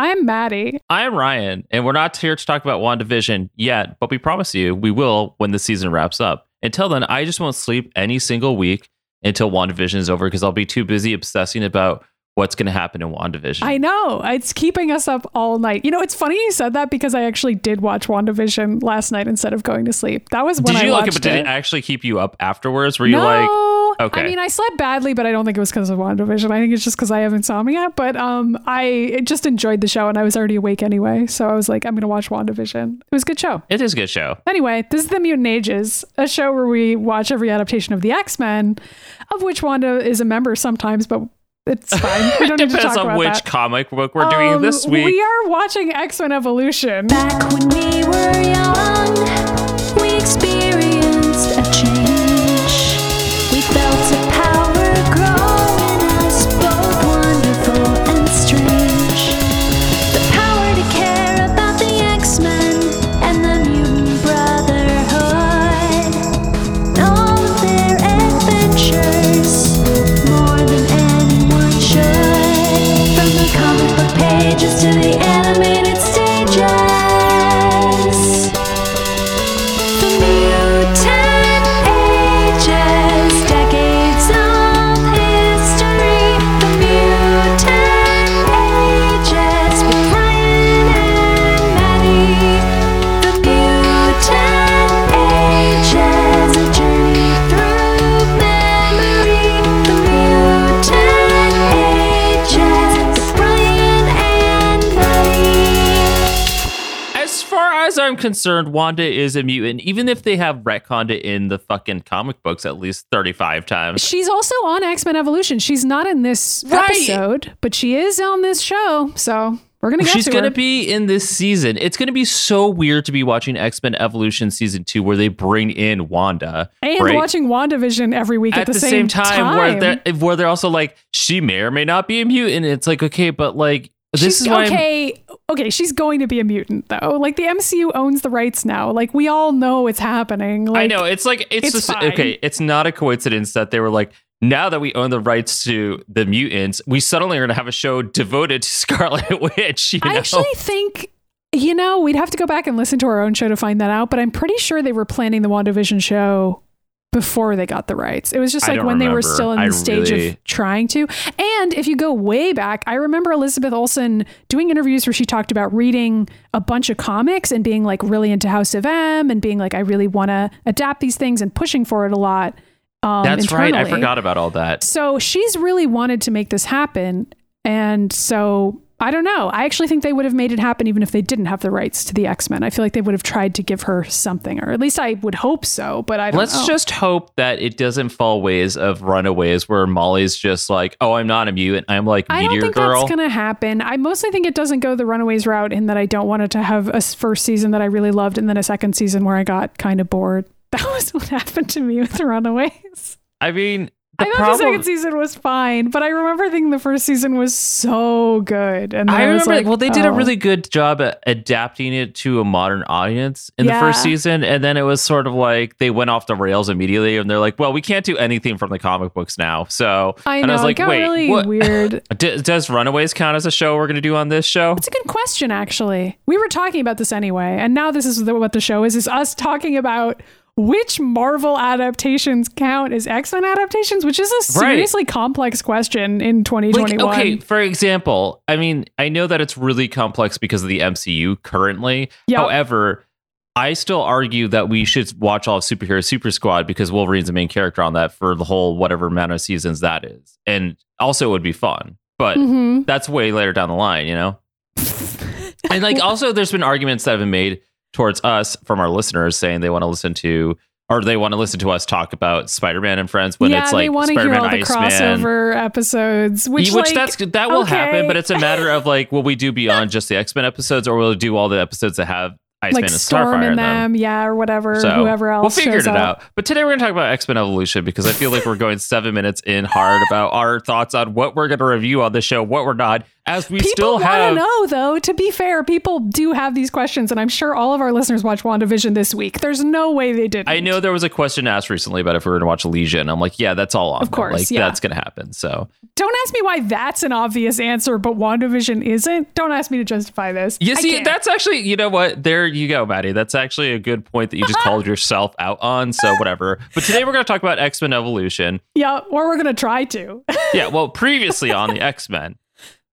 I am Maddy. I'm Ryan, and we're not here to talk about WandaVision yet, but we promise you we will when the season wraps up. Until then, I just won't sleep any single week until WandaVision is over because I'll be too busy obsessing about what's going to happen in WandaVision. I know. It's keeping us up all night. You know, it's funny you said that because I actually did watch WandaVision last night instead of going to sleep. That was when did I you watched like it, but did it. it actually keep you up afterwards? Were you no, like, okay. I mean, I slept badly, but I don't think it was because of WandaVision. I think it's just because I have insomnia. But um, I just enjoyed the show, and I was already awake anyway. So I was like, I'm going to watch WandaVision. It was a good show. it is a good show. Anyway, this is The Mutant Ages, a show where we watch every adaptation of the X Men, of which Wanda is a member sometimes, but it's fine. We don't need to Depends talk on about which that. comic book we're doing Um, this week. We are watching X Men Evolution. Back when we were young, I'm concerned, Wanda is a mutant, even if they have retconned it in the fucking comic books at least 35 times. She's also on X Men Evolution. She's not in this Right. episode, but she is on this show. So we're gonna get She's to going to her. be in this season. It's going to be so weird to be watching X Men Evolution season two where they bring in Wanda. and right? watching WandaVision every week at, at the, same, time, time. where they're where they're also like she may or may not be a mutant. It's like okay, but like this She's is why I'm- okay. Okay, she's going to be a mutant though. Like the MCU owns the rights now. Like we all know it's happening. Like, I know it's like it's, it's just fine. okay. It's not a coincidence that they were like, now that we own the rights to the mutants, we suddenly are going to have a show devoted to Scarlet Witch. You know? I actually think you know we'd have to go back and listen to our own show to find that out. But I'm pretty sure they were planning the WandaVision show before they got the rights. It was just like when they were still in the I stage really- of trying to. And if you go way back, I remember Elizabeth Olsen doing interviews where she talked about reading a bunch of comics and being like really into House of M and being like, I really want to adapt these things and pushing for it a lot. Um, that's right. I forgot about all that. So she's really wanted to make this happen. And so I don't know. I actually think they would have made it happen even if they didn't have the rights to the X Men. I feel like they would have tried to give her something, or at least I would hope so. But I don't Let's know. just hope that it doesn't fall ways of Runaways where Molly's just like, oh, I'm not a mutant. I'm like I Meteor don't think Girl. that's going to happen. I mostly think it doesn't go the Runaways route in that I don't want it to have a first season that I really loved and then a second season where I got kind of bored. That was what happened to me with Runaways. I mean, the I thought problem. the second season was fine, but I remember thinking the first season was so good. And I I, remember, like, well, they did a oh. really good job at adapting it to a modern audience in the first season. And then it was sort of like they went off the rails immediately and they're like, well, we can't do anything from the comic books now. So, I and know. I was like, it got wait, really what? weird. D- does Runaways count as a show we're going to do on this show? It's a good question, actually. We were talking about this anyway, and now this is the, what the show is: is us talking about which Marvel adaptations count as X Men adaptations, which is a Right. seriously complex question in Like, 2021. okay, for example, I mean, I know that it's really complex because of the MCU currently. Yep. However, I still argue that we should watch all of Superhero Super Squad because Wolverine's the main character on that for the whole whatever amount of seasons that is. And also it would be fun. But Mhm. that's way later down the line, you know? and like also there's been arguments that have been made towards us from our listeners saying they want to listen to or they want to listen to us talk about Spider-Man and Friends when yeah, it's they like want to hear all the Iceman. crossover episodes, which, Which, like, that's that will happen, but it's a matter of like, will we do beyond just the X Men episodes, or will we do all the episodes that have Iceman like and Storm Starfire in them, yeah, or whatever, So whoever else. we'll figure it up. out. But today we're going to talk about X Men Evolution because I feel like we're going seven minutes in hard about our thoughts on what we're going to review on the show, what we're not, as we people still want to have know, though. To be fair, people do have these questions, and I'm sure all of our listeners watched WandaVision this week. There's no way they didn't. I know there was a question asked recently about if we were going to watch Legion. I'm like, yeah, that's all on. Of course, like yeah. that's going to happen. So Don't ask me why that's an obvious answer, but WandaVision isn't. Don't ask me to justify this. you see, that's actually you know what? There you go, Maddy. That's actually a good point that you just called yourself out on. So whatever. But today we're going to talk about X Men Evolution. yeah, or we're gonna try to. Yeah. Well, previously on the X Men,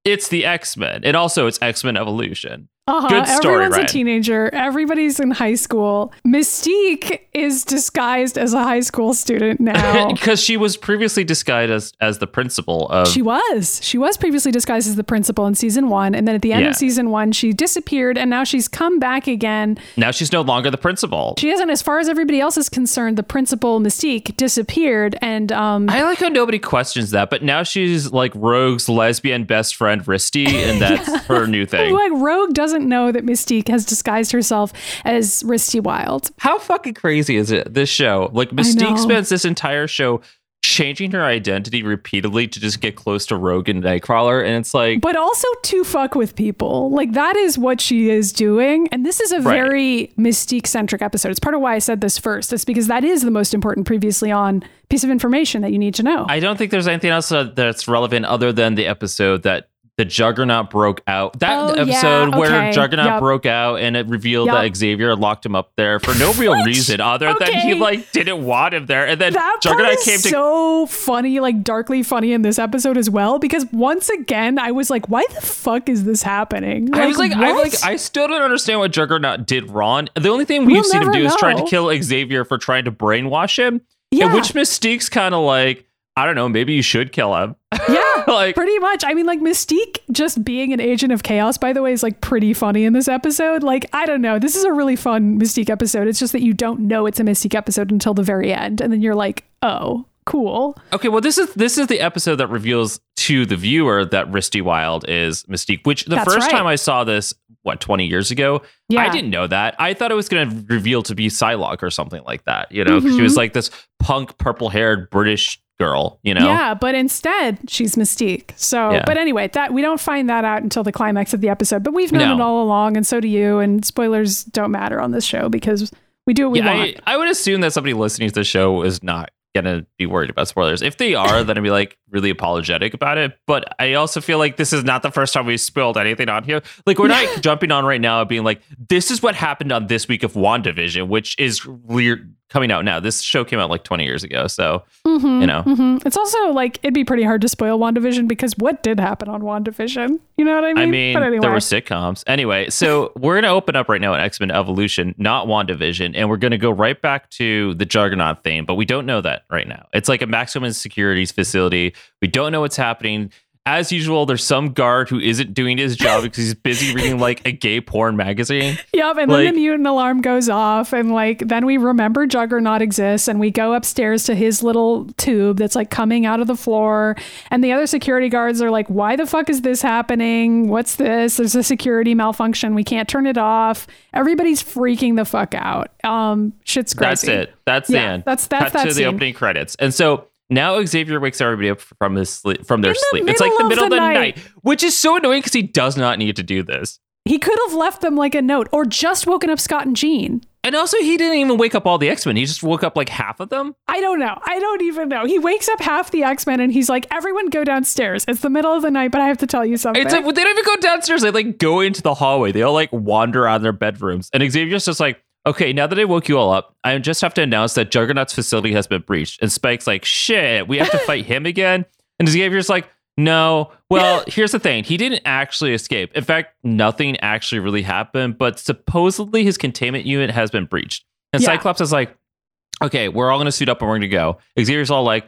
it's the X Men, and also it's X Men Evolution. Uh-huh. Good story, Everyone's Ryan. a teenager. Everybody's in high school. Mystique is disguised as a high school student now. Because she was previously disguised as, as the principal of She was. She was previously disguised as the principal in season one. And then at the end Yeah. of season one, she disappeared and now she's come back again. now she's no longer the principal. She isn't, as far as everybody else is concerned, the principal Mystique disappeared. And um, I like how nobody questions that, but now she's like Rogue's lesbian best friend Risty, and that's her new thing. like Rogue doesn't know that Mystique has disguised herself as Risty Wilde. How fucking crazy is it? This show, like Mystique spends this entire show changing her identity repeatedly to just get close to Rogue and Nightcrawler, and it's like, but also to fuck with people. Like that is what she is doing. And this is a Right. very mystique centric episode. It's part of why I said this first. It's because that is the most important previously on piece of information that you need to know. I don't think there's anything else uh, that's relevant other than the episode that. The Juggernaut broke out. That Oh, yeah, episode where. Juggernaut Yep. broke out and it revealed Yep. that Xavier locked him up there for no real reason other than he like didn't want him there. And then that Juggernaut came to so funny, like darkly funny in this episode as well. Because once again, I was like, "Why the fuck is this happening?" I was like, I like, I still don't understand what Juggernaut did wrong. The only thing we've We'll seen him do is trying to kill Xavier for trying to brainwash him. yeah, And which Mystique's kind of like, I don't know, maybe you should kill him. yeah, like, pretty much. I mean, like Mystique just being an agent of chaos, by the way, is like pretty funny in this episode. Like, I don't know. This is a really fun Mystique episode. It's just that you don't know it's a Mystique episode until the very end, and then you're like, oh, cool. okay, well, this is this is the episode that reveals to the viewer that Risty Wilde is Mystique. Which the That's first right. time I saw this, what twenty years ago, Yeah. I didn't know that. I thought it was going to reveal to be Psylocke or something like that. You know, she Mhm. was like this punk, purple haired British girl. You know, Yeah, but instead she's Mystique. So, Yeah. but anyway, that we don't find that out until the climax of the episode. But we've known No. it all along, and so do you. And spoilers don't matter on this show because we do what we yeah, want. I, I would assume that somebody listening to the show is not gonna be worried about spoilers. If they are, then I'd be like really apologetic about it. But I also feel like this is not the first time we've spilled anything on here. Like we're not jumping on right now being like, this is what happened on this week of WandaVision, which is weird coming out now. This show came out like 20 years ago. So Mhm, you know. mhm. it's also like it'd be pretty hard to spoil WandaVision because what did happen on WandaVision? You know what I mean? I mean, but anyway, there were sitcoms. Anyway, so we're going to open up right now at X Men Evolution, not WandaVision, and we're going to go right back to the Juggernaut thing, but we don't know that right now. It's like a maximum securities facility. We don't know what's happening. As usual, there's some guard who isn't doing his job because he's busy reading like a gay porn magazine. Yep, and Like- then the mutant alarm goes off, and like then we remember Juggernaut exists, and we go upstairs to his little tube that's like coming out of the floor, and the other security guards are like, "Why the fuck is this happening? What's this? There's a security malfunction. We can't turn it off." Everybody's freaking the fuck out. Um, shit's crazy. That's it. That's the end. that's- that's Cut that to the opening credits. And so now Xavier wakes everybody up from his sleep from their the sleep. It's like the middle of of the the night. night, which is so annoying because he does not need to do this. He could have left them like a note, or just woken up Scott and Jean. And also, he didn't even wake up all the X Men. He just woke up like half of them. I don't know. I don't even know. He wakes up half the X Men and he's like, "Everyone go downstairs. It's the middle of the night, but I have to tell you something." It's like well, they don't even go downstairs. They like go into the hallway. They all like wander out of their bedrooms. And Xavier's just like, okay, now that I woke you all up, I just have to announce that Juggernaut's facility has been breached. And Spike's like, shit, we have to fight him again. And Xavier's like, no. Well, here's the thing. He didn't actually escape. In fact, nothing actually really happened, but supposedly his containment unit has been breached. And Yeah. Cyclops is like, okay, we're all going to suit up and we're going to go. Xavier's all like,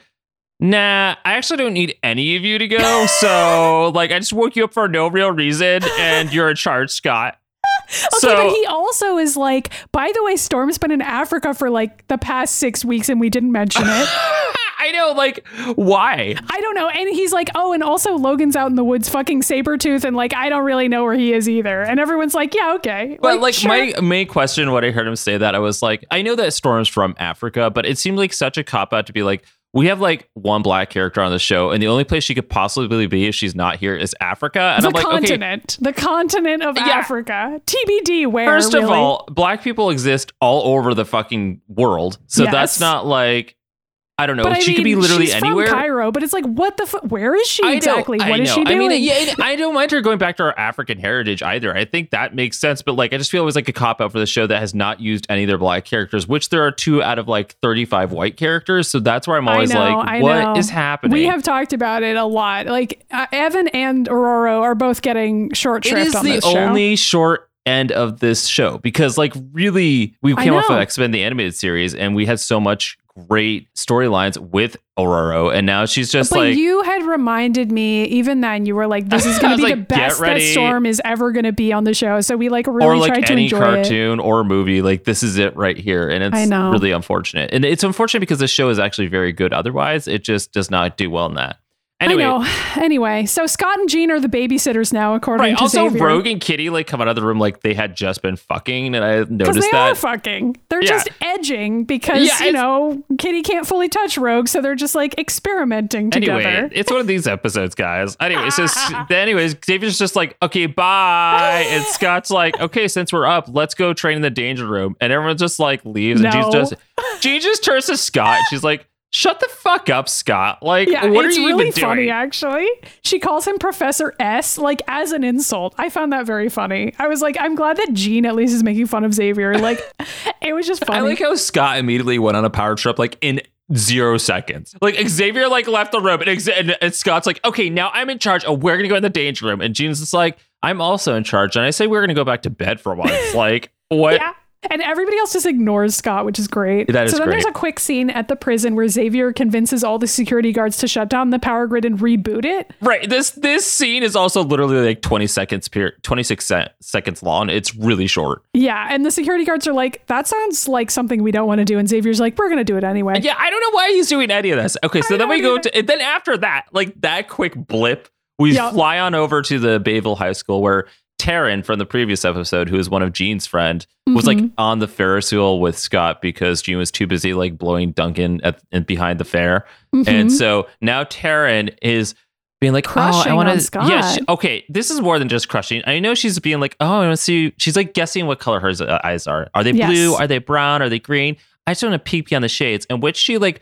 nah, I actually don't need any of you to go. So, like, I just woke you up for no real reason and you're in charge, Scott. Okay, so, but he also is like, by the way, Storm's been in Africa for like the past six weeks and we didn't mention it. I know, like, why? I don't know. And he's like, oh, and also Logan's out in the woods fucking Sabretooth and like, I don't really know where he is either. And everyone's like, yeah, okay. But like sure. my main question when I heard him say that, I was like, I know that Storm's from Africa, but it seemed like such a cop out to be like, we have like one black character on the show, and the only place she could possibly be if she's not here is Africa. And the I'm like, okay, continent, the continent of Yeah. Africa. TBD. Where First of really? all, black people exist all over the fucking world. So Yes. that's not like I don't know. but I she mean, could be literally she's anywhere. Cairo, but it's like, what the? Fu- where is she I exactly? I What is she doing? I mean, yeah, I don't mind her going back to her African heritage either. I think that makes sense. But like, I just feel it was like a cop out for the show that has not used any of their black characters, which there are two out of like 35 white characters. So that's where I'm always know, like, I what is happening? We have talked about it a lot. Like uh, Evan and Ororo are both getting short it shrift is on the this show. only short end of this show because like really we came off of. X-Men the animated series and we had so much great storylines with Ororo and now she's just but like you had reminded me even then you were like, "This is going to be the like, get best that. Storm is ever going to be on the show." So we like really or tried like to any enjoy it. cartoon or movie like this is it right here and I it's know. really unfortunate and it's unfortunate because the show is actually very good otherwise it just does not do well in that anyway I know. Anyway, so Scott and Jean are the babysitters now, according right to also Xavier. rogue and kitty like come out of the room like they had just been fucking and i Because noticed they that are fucking. They're Yeah. just edging because, Yeah, you know, Kitty can't fully touch Rogue, so they're just like experimenting together. Anyway, it's one of these episodes, guys. Anyway, so anyways, Xavier's just like, okay, bye. And Scott's like, okay, since we're up, let's go train in the danger room. And everyone just like leaves. And No. she's just, Jean just turns to Scott. She's like, shut the fuck up, Scott. Like, yeah, what are you really even funny, actually. She calls him Professor S, like as an insult. I found that very funny. I was like, I'm glad that Jean at least is making fun of Xavier. Like, it was just funny. I like how Scott immediately went on a power trip, like in zero seconds. Like Xavier like left the room, and, and, and Scott's like, "Okay, now I'm in charge. Oh, we're gonna go in the danger room." And Jean's just like, "I'm also in charge." And I say, "We're gonna go back to bed for once." Like, what? yeah. And everybody else just ignores Scott, which is great. That is so then there's a quick scene at the prison where Xavier convinces all the security guards to shut down the power grid and reboot it. Right. This this scene is also literally like 20 seconds per 26 se- seconds long. It's really short. Yeah, and the security guards are like, "That sounds like something we don't want to do." And Xavier's like, "We're gonna do it anyway." Yeah, I don't know why he's doing any of this. Okay, so I then we go to then after that, like that quick blip, we Yep. fly on over to the Bayville High School where Taryn from the previous episode, who is one of Jean's friend, was like Mhm. on the Ferris wheel with Scott because Jean was too busy like blowing Duncan at, and behind the fair. Mhm. And so now Taryn is being like, Crushing oh, I want to. Yeah, she- okay. This is more than just crushing. I know she's being like, oh, I want to see. She's like guessing what color her uh, eyes are. Are they Yes. blue? Are they brown? Are they green? I just want to peek beyond the shades. And which she like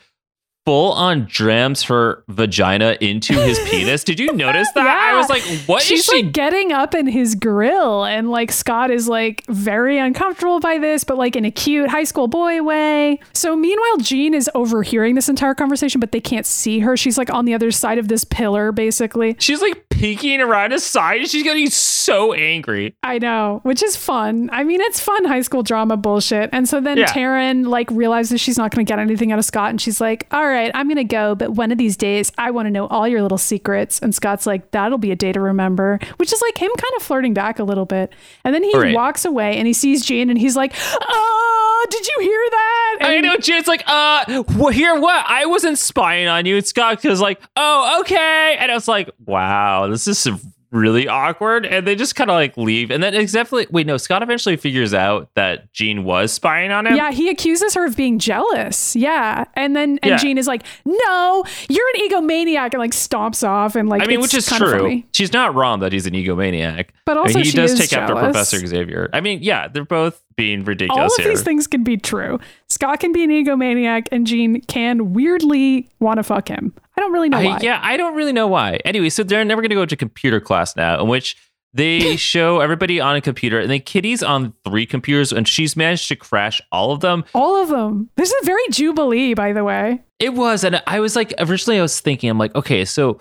full on drams her vagina into his penis. Did you notice that? I was like, what is She's she? like getting up in his grill, and like Scott is like very uncomfortable by this, but like in a cute high school boy way. So meanwhile, Jean is overhearing this entire conversation, but they can't see her. She's like on the other side of this pillar, basically. She's like peeking around his side she's getting so angry. I know, which is fun. I mean, it's fun high school drama bullshit. And so then Yeah. Taryn like realizes she's not going to get anything out of Scott, and she's like, "All right, I'm going to go, but one of these days, I want to know all your little secrets." And Scott's like, "That'll be a day to remember," which is like him kind of flirting back a little bit. And then he Right. walks away and he sees Jean, and he's like, "Oh, did you hear that?" I know Jane's like, uh, here, what? I wasn't spying on you. And Scott was like, oh, okay. And I was like, wow, this is really awkward. And they just kind of like leave. And then it's definitely, wait, no, Scott eventually figures out that Jean was spying on him. Yeah, he accuses her of being jealous. Yeah. And then and Yeah. Jean is like, "No, you're an egomaniac," and like stomps off and like I mean, which is true. She's not wrong that he's an egomaniac. But I mean, also he she does take after. Professor Xavier. I mean, yeah, they're both being ridiculous. all of here. these things can be true. Scott can be an egomaniac, and Jean can weirdly want to fuck him. I don't really know I- why. yeah, I don't really know why. Anyway, so they're never going to go to computer class now, in which they show everybody on a computer, and then Kitty's on three computers, and she's managed to crash all of them. All of them. This is very Jubilee, by the way. It was, and I was like, originally I was thinking, I'm like, okay, so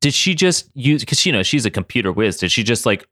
did she just use? Because you know she's a computer whiz. Did she just like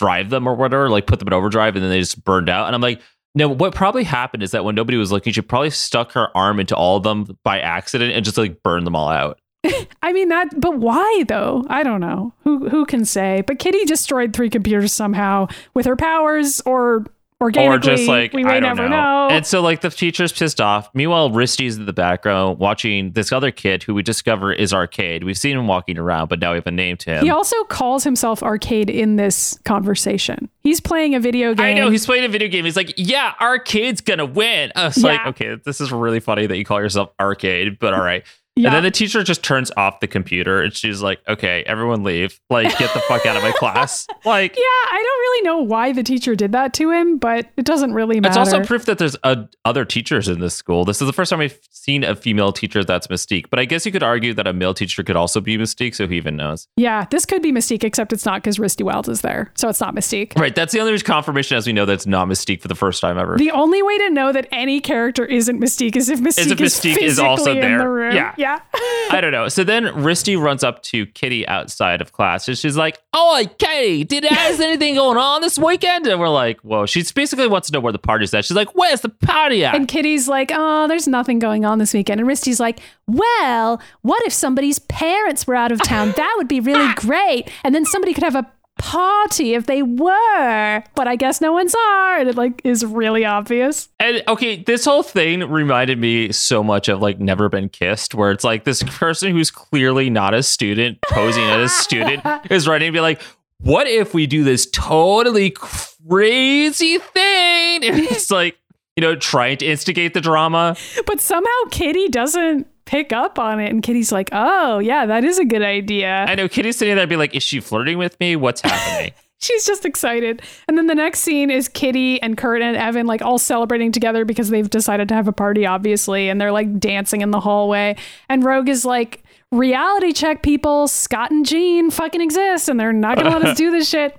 overdrive them or whatever, like put them in overdrive, and then they just burned out? And I'm like. No, what probably happened is that when nobody was looking, she probably stuck her arm into all of them by accident and just like burned them all out. I mean that, but why though? I don't know. Who who can say? But Kitty destroyed three computers somehow with her powers, or organically. or just like we may I don't never know. know. And so like the teacher's pissed off. Meanwhile, Risty's in the background watching this other kid who we discover is Arcade. We've seen him walking around, but now we have a name to him. he also calls himself Arcade in this conversation. He's playing a video game. I know he's playing a video game. He's like, "Yeah, Arcade's gonna win." I was Yeah. like, "Okay, this is really funny that you call yourself Arcade, but all right." Yeah. And then the teacher just turns off the computer, and she's like, "Okay, everyone leave. Like, get the fuck out of my class." Like, Yeah, I don't really know why the teacher did that to him, but it doesn't really matter. It's also proof that there's uh, other teachers in this school. This is the first time I've seen a female teacher that's Mystique. But I guess you could argue that a male teacher could also be Mystique, so he even knows? yeah, this could be Mystique, except it's not because Risty Wilde is there, so it's not Mystique. Right. That's the only confirmation as we know that's not Mystique for the first time ever. The only way to know that any character isn't Mystique is if Mystique, if Mystique is, is also there. the room. Yeah. Yeah. I don't know. So then Risty runs up to Kitty outside of class and she's like, Oh, Kitty, did is anything going on this weekend? And we're like, Whoa. She's basically wants to know where the party's at. She's like, Where's the party at? And Kitty's like, oh, there's nothing going on this weekend. And Risty's like, well, what if somebody's parents were out of town? That would be really great. And then somebody could have a party if they were. But I guess no one's are. And it like is really obvious. And okay, this whole thing reminded me so much of like Never Been Kissed, where it's like this person who's clearly not a student posing as a student is writing to be like, what if we do this totally crazy thing? And it's like, you know, trying to instigate the drama. But somehow Kitty doesn't pick up on it. And Kitty's like, oh, yeah, that is a good idea. I know Kitty's sitting there be like, is she flirting with me? What's happening? She's just excited. And then the next scene is Kitty and Kurt and Evan like all celebrating together because they've decided to have a party, obviously. And they're like dancing in the hallway. And Rogue is like, reality check people, Scott and Jean fucking exist and they're not gonna let us do this shit.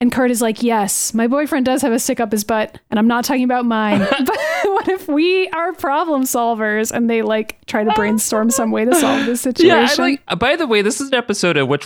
And Kurt is like, yes, my boyfriend does have a stick up his butt, and I'm not talking about mine. but what if we are problem solvers and they like try to brainstorm some way to solve this situation? Yeah, I like. uh, By the way, this is an episode in which,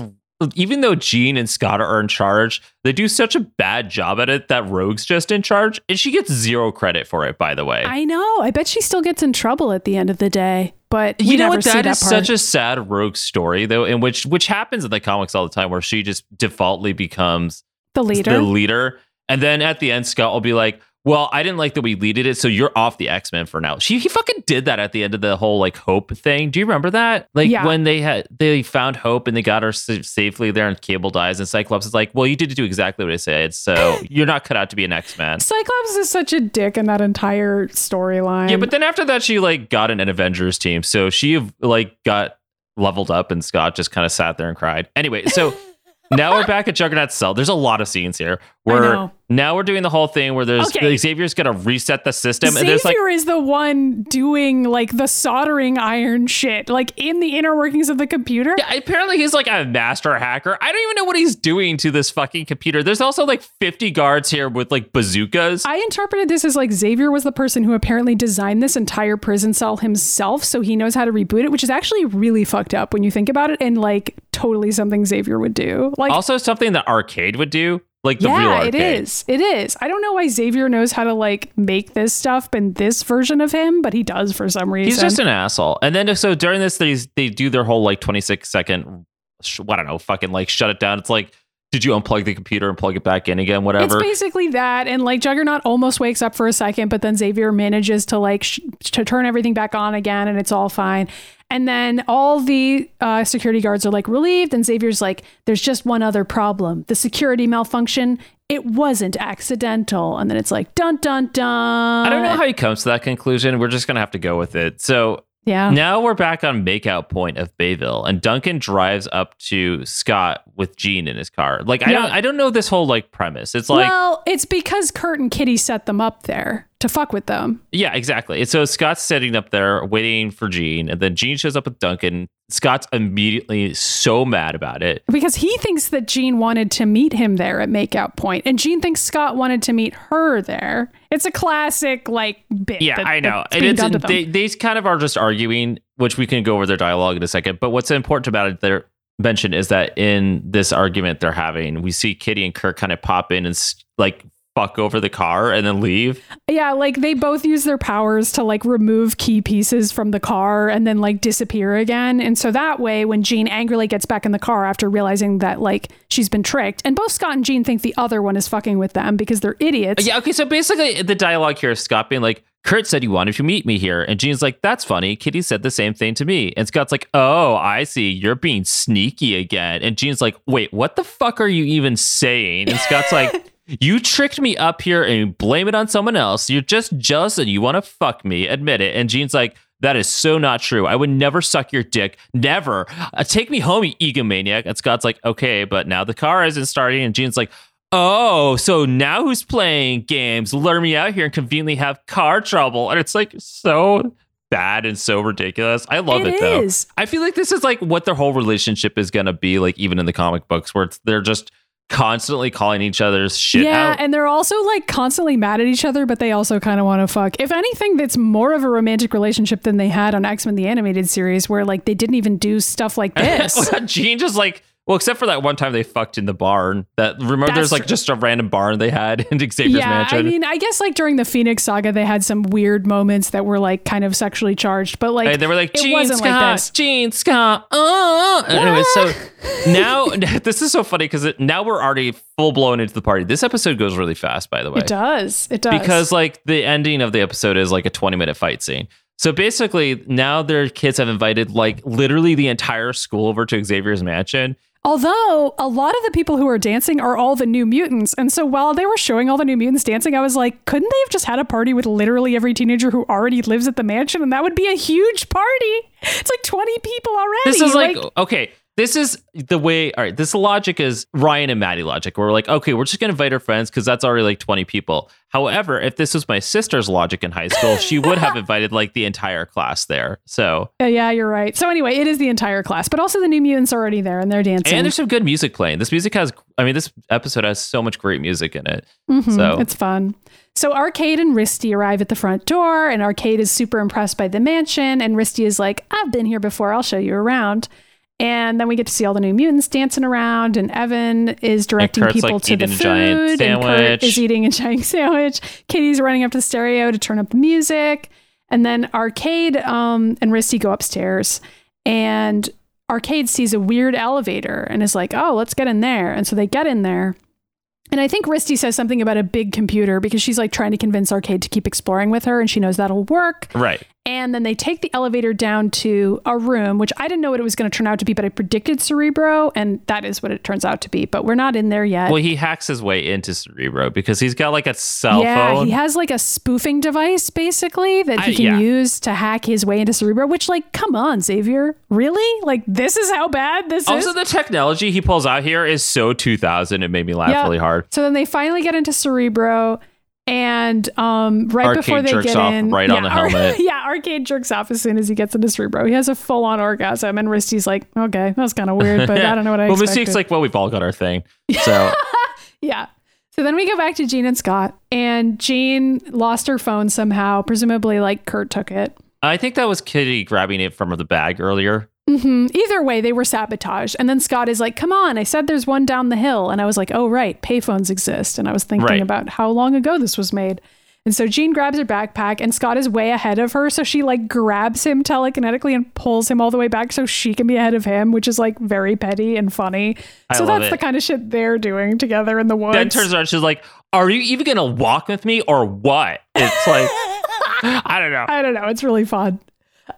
even though Jean and Scott are in charge, they do such a bad job at it that Rogue's just in charge, and she gets zero credit for it. By the way, I know. I bet she still gets in trouble at the end of the day. But you know what? That that is part. such a sad Rogue story, though, in which which happens in the comics all the time, where she just defaultly becomes the leader. the leader, and then at the end, Scott will be like. Well, I didn't like that we leaded it, so you're off the X Men for now. She he fucking did that at the end of the whole like Hope thing. Do you remember that? Like Yeah. when they had they found Hope and they got her sa- safely there, and Cable dies, and Cyclops is like, "Well, you did do exactly what I said, so you're not cut out to be an X Man." Cyclops is such a dick in that entire storyline. Yeah, but then after that, she like got in an Avengers team, so she like got leveled up, and Scott just kind of sat there and cried. Anyway, so. Now we're back at Juggernaut's cell. There's a lot of scenes here. Where. Now we're doing the whole thing where there's Okay. Xavier's gonna reset the system, and Xavier there's like is the one doing like the soldering iron shit, like in the inner workings of the computer. Yeah, apparently he's like a master hacker. I don't even know what he's doing to this fucking computer. There's also like 50 guards here with like bazookas. I interpreted this as like Xavier was the person who apparently designed this entire prison cell himself, so he knows how to reboot it, which is actually really fucked up when you think about it, and like totally something Xavier would do. Like, also something that Arcade would do, like the real yeah, arcade. it is. It is. I don't know why Xavier knows how to like make this stuff in this version of him, but he does for some reason. He's just an asshole. And then so during this, they they do their whole like 26 second, sh- I don't know, fucking like shut it down. It's like, did you unplug the computer and plug it back in again? Whatever. It's basically that, and like Juggernaut almost wakes up for a second, but then Xavier manages to like sh- to turn everything back on again, and it's all fine. And then all the uh, security guards are like relieved, and Xavier's like, "There's just one other problem: the security malfunction. It wasn't accidental." And then it's like, "Dun dun dun." I don't know how he comes to that conclusion. We're just gonna have to go with it. So Yeah. now we're back on makeout point of Bayville, and Duncan drives up to Scott with Jean in his car. Like I Yeah. don't I don't know this whole like premise. It's like well, it's because Kurt and Kitty set them up there to fuck with them. Yeah, exactly. And so Scott's sitting up there waiting for Jean, and then Gene shows up with Duncan. Scott's immediately so mad about it. because he thinks that Jean wanted to meet him there at Makeout Point, and Jean thinks Scott wanted to meet her there. It's a classic like bit. Yeah, that- I know. And it's, they, they kind of are just arguing, which we can go over their dialogue in a second. But what's important about it, their mention is that in this argument they're having, we see Kitty and Kirk kind of pop in and like fuck over the car and then leave. Yeah, like they both use their powers to like remove key pieces from the car and then like disappear again. And so that way, when Jean angrily gets back in the car after realizing that like she's been tricked, and both Scott and Jean think the other one is fucking with them because they're idiots. Yeah, okay, so basically the dialogue here is Scott being like, Kurt said you wanted to meet me here. And Jean's like, that's funny. Kitty said the same thing to me. And Scott's like, oh, I see. You're being sneaky again. And Jean's like, wait, what the fuck are you even saying? And Scott's like, you tricked me up here and you blame it on someone else. You're just jealous and you want to fuck me. Admit it. And Jean's like, that is so not true. I would never suck your dick. Never. Uh, take me home, you egomaniac. And Scott's like, okay, but now the car isn't starting. And Jean's like, oh, so now who's playing games? Lure me out here and conveniently have car trouble. And it's like so bad and so ridiculous. I love it, It though. is. I feel like this is like what their whole relationship is going to be like, even in the comic books, where it's, they're just constantly calling each other's shit yeah, out. and they're also like constantly mad at each other, but they also kind of want to fuck. If anything, that's more of a romantic relationship than they had on X Men the Animated Series, where like they didn't even do stuff like this. Jean just like well, except for that one time they fucked in the barn. That remember That's there's like true. just a random barn they had in Xavier's yeah, mansion. I mean, I guess like during the Phoenix Saga, they had some weird moments that were like kind of sexually charged, but like and they were like, it Jean wasn't Scott, like this. Jean Scott. Uh. Anyway, so now this is so funny because now we're already full blown into the party. This episode goes really fast, by the way. It does. It does. because like the ending of the episode is like a 20 minute fight scene. So basically, now their kids have invited like literally the entire school over to Xavier's mansion. Although a lot of the people who are dancing are all the new mutants. And so while they were showing all the new mutants dancing, I was like, couldn't they have just had a party with literally every teenager who already lives at the mansion? And that would be a huge party. It's like 20 people already. This is like, okay, this is the way. All right, this logic is Ryan and Maddy logic. Where we're like, okay, we're just gonna invite our friends because that's already like twenty people. However, if this was my sister's logic in high school, she would have invited like the entire class there. So, Uh, yeah, you're right. So anyway, it is the entire class, but also the new mutants are already there and they're dancing. and there's some good music playing. This music has, I mean, this episode has so much great music in it. Mhm, So it's fun. So Arcade and Risty arrive at the front door, and Arcade is super impressed by the mansion, and Risty is like, "I've been here before. I'll show you around." And then we get to see all the new mutants dancing around, and Evan is directing people like, to the food, giant and Kurt is eating a giant sandwich. Katie's running up to the stereo to turn up the music, and then Arcade um, and Risty go upstairs, and Arcade sees a weird elevator and is like, "Oh, let's get in there." And so they get in there. And I think Risty says something about a big computer because she's like trying to convince Arcade to keep exploring with her and she knows that'll work. right, And then they take the elevator down to a room, which I didn't know what it was going to turn out to be, but I predicted Cerebro, and that is what it turns out to be. But we're not in there yet. well, he hacks his way into Cerebro because he's got like a cell yeah, phone. he has like a spoofing device basically that he I- can yeah. use to hack his way into Cerebro, which, like, come on, Xavier. Really? Like, this is how bad this also, is? Also, the technology he pulls out here is so 2000. It made me laugh Yeah. really hard. So then they finally get into Cerebro, and um, right Arcade before they jerks get off in, right on the Ar- helmet. yeah, Arcade jerks off as soon as he gets into Cerebro. He has a full on orgasm, and Risty's like, "Okay, that was kind of weird, but I don't know what I well, expected." Mystique's like, well, we've all got our thing. So yeah. So then we go back to Jean and Scott, and Jean lost her phone somehow. Presumably, like Kurt took it. I think that was Kitty grabbing it from the bag earlier. Hmm Either way, they were sabotaged. And then Scott is like, "Come on! I said there's one down the hill." And I was like, "Oh right, payphones exist." And I was thinking Right. about how long ago this was made. And so Jean grabs her backpack, and Scott is way ahead of her. So she like grabs him telekinetically and pulls him all the way back so she can be ahead of him, which is like very petty and funny. I so that's it. the kind of shit they're doing together in the woods. Then turns around, she's like, "Are you even gonna walk with me or what?" It's like, I don't know. I don't know. It's really fun.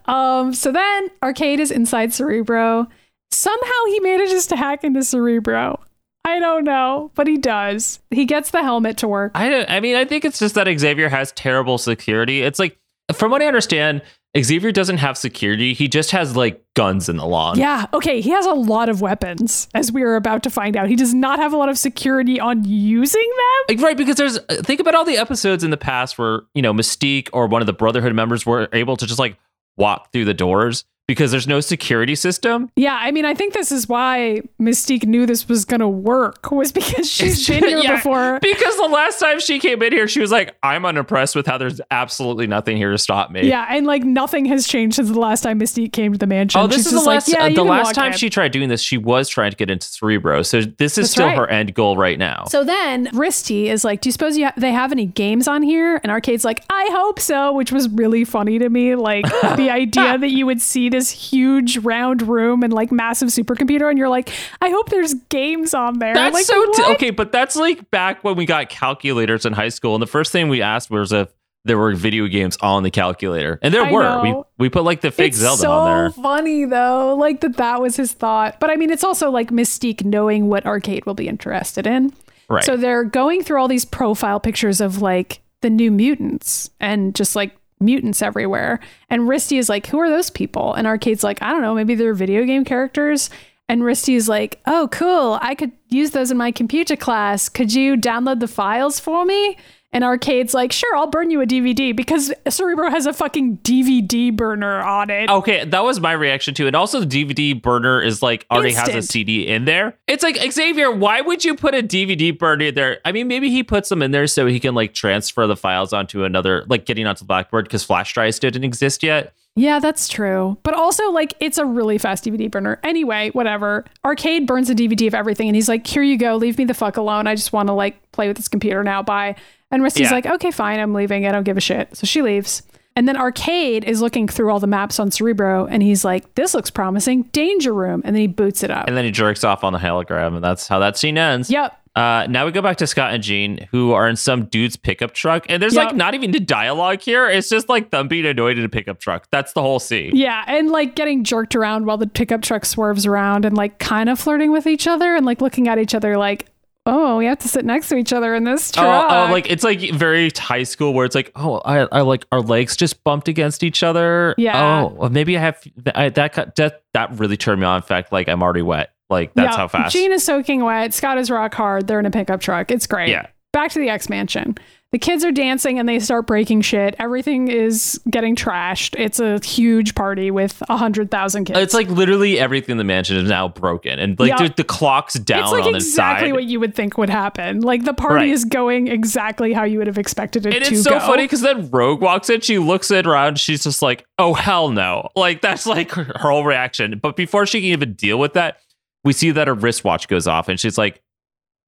Um, so then Arcade is inside Cerebro. Somehow he manages to hack into Cerebro. I don't know, but he does. He gets the helmet to work. I don't, I mean, I think it's just that Xavier has terrible security. It's like, from what I understand, Xavier doesn't have security. He just has like guns in the lawn. Yeah, okay, he has a lot of weapons, as we are about to find out. He does not have a lot of security on using them. Right, because there's think about all the episodes in the past where you know Mystique or one of the Brotherhood members were able to just like walk through the doors. Because there's no security system. Yeah, I mean, I think this is why Mystique knew this was gonna work was because she's been here Yeah, before. Because the last time she came in here, she was like, I'm unimpressed with how there's absolutely nothing here to stop me. Yeah, and like nothing has changed since the last time Mystique came to the mansion. Oh, this She's is the last. Like, yeah, uh, the last time in. she tried doing this, she was trying to get into Cerebro. So this is That's still right. her end goal right now. So then Risty is like, "Do you suppose you ha- they have any games on here?" And Arcade's like, "I hope so," which was really funny to me. Like the idea that you would see this huge round room and like massive supercomputer, and you're like, "I hope there's games on there." That's like, so what? okay, but that's like back when we got calculators in high school, and the first thing we asked was if there were video games on the calculator, and there I were. We we put like the fake It's Zelda so on there. funny though, like that that was his thought. But I mean, it's also like Mystique knowing what Arcade will be interested in. Right. So they're going through all these profile pictures of like the new mutants and just like mutants everywhere. And Risty is like, who are those people? And Arcade's like, I don't know, maybe they're video game characters. And Risty is like, oh, cool. I could use those in my computer class. Could you download the files for me? And Arcade's like, sure, I'll burn you a DVD because Cerebro has a fucking DVD burner on it. Okay, that was my reaction too. And also, the DVD burner is like already has a CD in there. It's like Xavier, why would you put a DVD burner there? I mean, maybe he puts them in there so he can like transfer the files onto another, like getting onto Blackboard because flash drives didn't exist yet. Yeah, that's true. But also, like, it's a really fast DVD burner. Anyway, whatever. Arcade burns a DVD of everything, and he's like, "Here you go. Leave me the fuck alone. I just want to like play with this computer now. Bye." And Risty's Yeah. like, "Okay, fine. I'm leaving. I don't give a shit." So she leaves. And then Arcade is looking through all the maps on Cerebro, and he's like, "This looks promising. Danger room." And then he boots it up. And then he jerks off on the hologram, and that's how that scene ends. Yep. Uh, now we go back to Scott and Jean, who are in some dude's pickup truck, and there's Yep. like not even the dialogue here. It's just like them being annoyed in a pickup truck. That's the whole scene. Yeah, and like getting jerked around while the pickup truck swerves around and like kind of flirting with each other and like looking at each other like, oh, we have to sit next to each other in this Oh, truck. oh, like it's like very high school where it's like, oh, I, I like our legs just bumped against each other. Yeah. Oh, well, maybe I have I, that. That that really turned me on. In fact, like I'm already wet. Like that's Yeah, how fast. Jean is soaking wet. Scott is rock hard. They're in a pickup truck. It's great. Yeah. Back to the X Mansion. The kids are dancing and they start breaking shit. Everything is getting trashed. It's a huge party with a hundred thousand kids. it's like literally everything in the mansion is now broken, and like Yeah. the, the clock's down it's like on exactly what you would think would happen. Like the party Right. is going exactly how you would have expected it and to it's so go. funny because then Rogue walks in, she looks it around, she's just like, "Oh hell no!" Like that's like her whole reaction. But before she can even deal with that, we see that her wristwatch goes off, and she's like,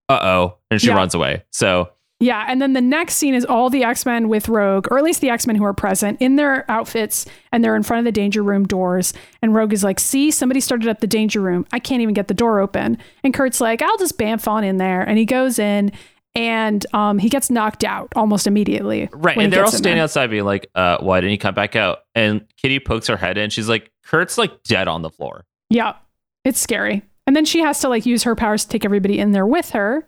"Uh oh," and she Yeah. runs away. So Yeah, and then the next scene is all the X Men with Rogue, or at least the X Men who are present in their outfits, and they're in front of the Danger Room doors. And Rogue is like, "See, somebody started up the Danger Room. I can't even get the door open." And Kurt's like, "I'll just bamf on in there," and he goes in, and um, he gets knocked out almost immediately. right, and they're all standing there. outside, being like, "Uh, why didn't he come back out?" And Kitty pokes her head in. She's like, "Kurt's like dead on the floor." Yeah, it's scary. And then she has to like use her powers to take everybody in there with her.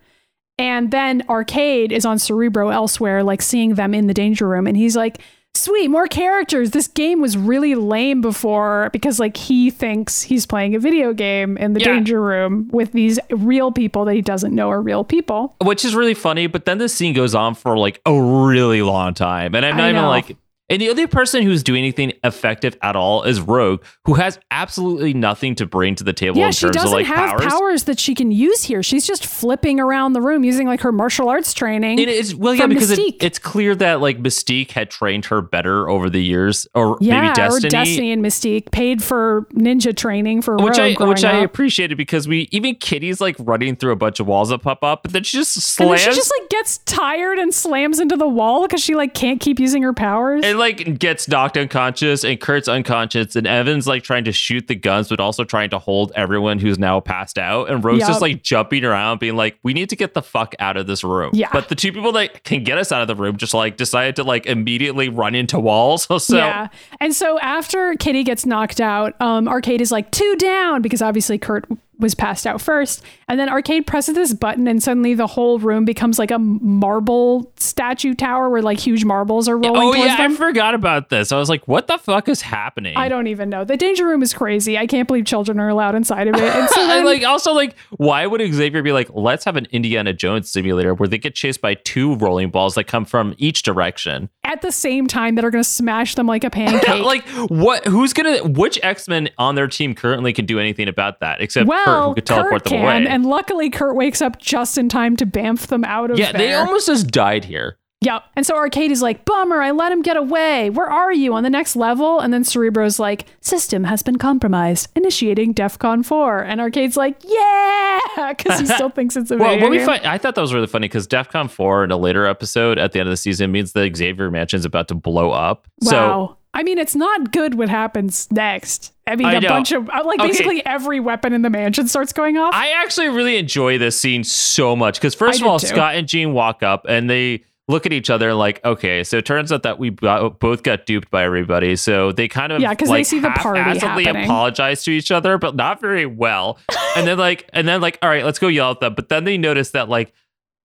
And then Arcade is on Cerebro elsewhere, like seeing them in the danger room. And he's like, sweet, more characters. This game was really lame before because like he thinks he's playing a video game in the Yeah. danger room with these real people that he doesn't know are real people. which is really funny. But then the scene goes on for like a really long time, and I'm not even like. And the only person who's doing anything effective at all is Rogue, who has absolutely nothing to bring to the table yeah, in she terms doesn't of like have powers. that she can use here. She's just flipping around the room using like her martial arts training. It is well, yeah, because it, it's clear that like Mystique had trained her better over the years, or yeah, maybe Destiny, or Destiny and Mystique paid for ninja training for which I Rogue growing which I up. appreciated because we even Kitty's like running through a bunch of walls that pop up, but then she just And then slams she just like gets tired and slams into the wall because she like can't keep using her powers. and like gets knocked unconscious, and Kurt's unconscious, and Evan's like trying to shoot the guns, but also trying to hold everyone who's now passed out, and Rogue's Yup. just like jumping around, being like, "We need to get the fuck out of this room." Yeah. but the two people that can get us out of the room just like decided to like immediately run into walls. So yeah. And so after Kitty gets knocked out, um, Arcade is like two down because obviously Kurt was passed out first. And then Arcade presses this button and suddenly the whole room becomes like a marble statue tower where like huge marbles are rolling Oh yeah, I forgot about this. I was like, what the fuck is happening? I don't even know. The danger room is crazy. I can't believe children are allowed inside of it. And so then, like also like why would Xavier be like, let's have an Indiana Jones simulator where they get chased by two rolling balls that come from each direction? at the same time that are going to smash them like a pancake. like what who's gonna which X-Men on their team currently can do anything about that except Kurt who could teleport Kurt them can, away. and luckily Kurt wakes up just in time to bamf them out of there. yeah, there. they almost just died here. Yep. And so Arcade is like, bummer, I let him get away. Where are you on the next level? And then Cerebro's like, system has been compromised, initiating DEFCON 4. And Arcade's like, yeah, because he still thinks it's a Well, video we game. find, I thought that was really funny because DEFCON 4 in a later episode at the end of the season means the Xavier Mansion's about to blow up. So Wow. I mean, it's not good what happens next. I mean, I a know. bunch of, uh, like, Okay. basically every weapon in the mansion starts going off. I actually really enjoy this scene so much because first I of all, too. Scott and Jean walk up and they look at each other like, okay, so it turns out that we both got duped by everybody. So they kind of Yeah, 'cause they like, see the party happening. apologize to each other, but not very well. and then like, and then like, all right, let's go yell at them. But then they notice that like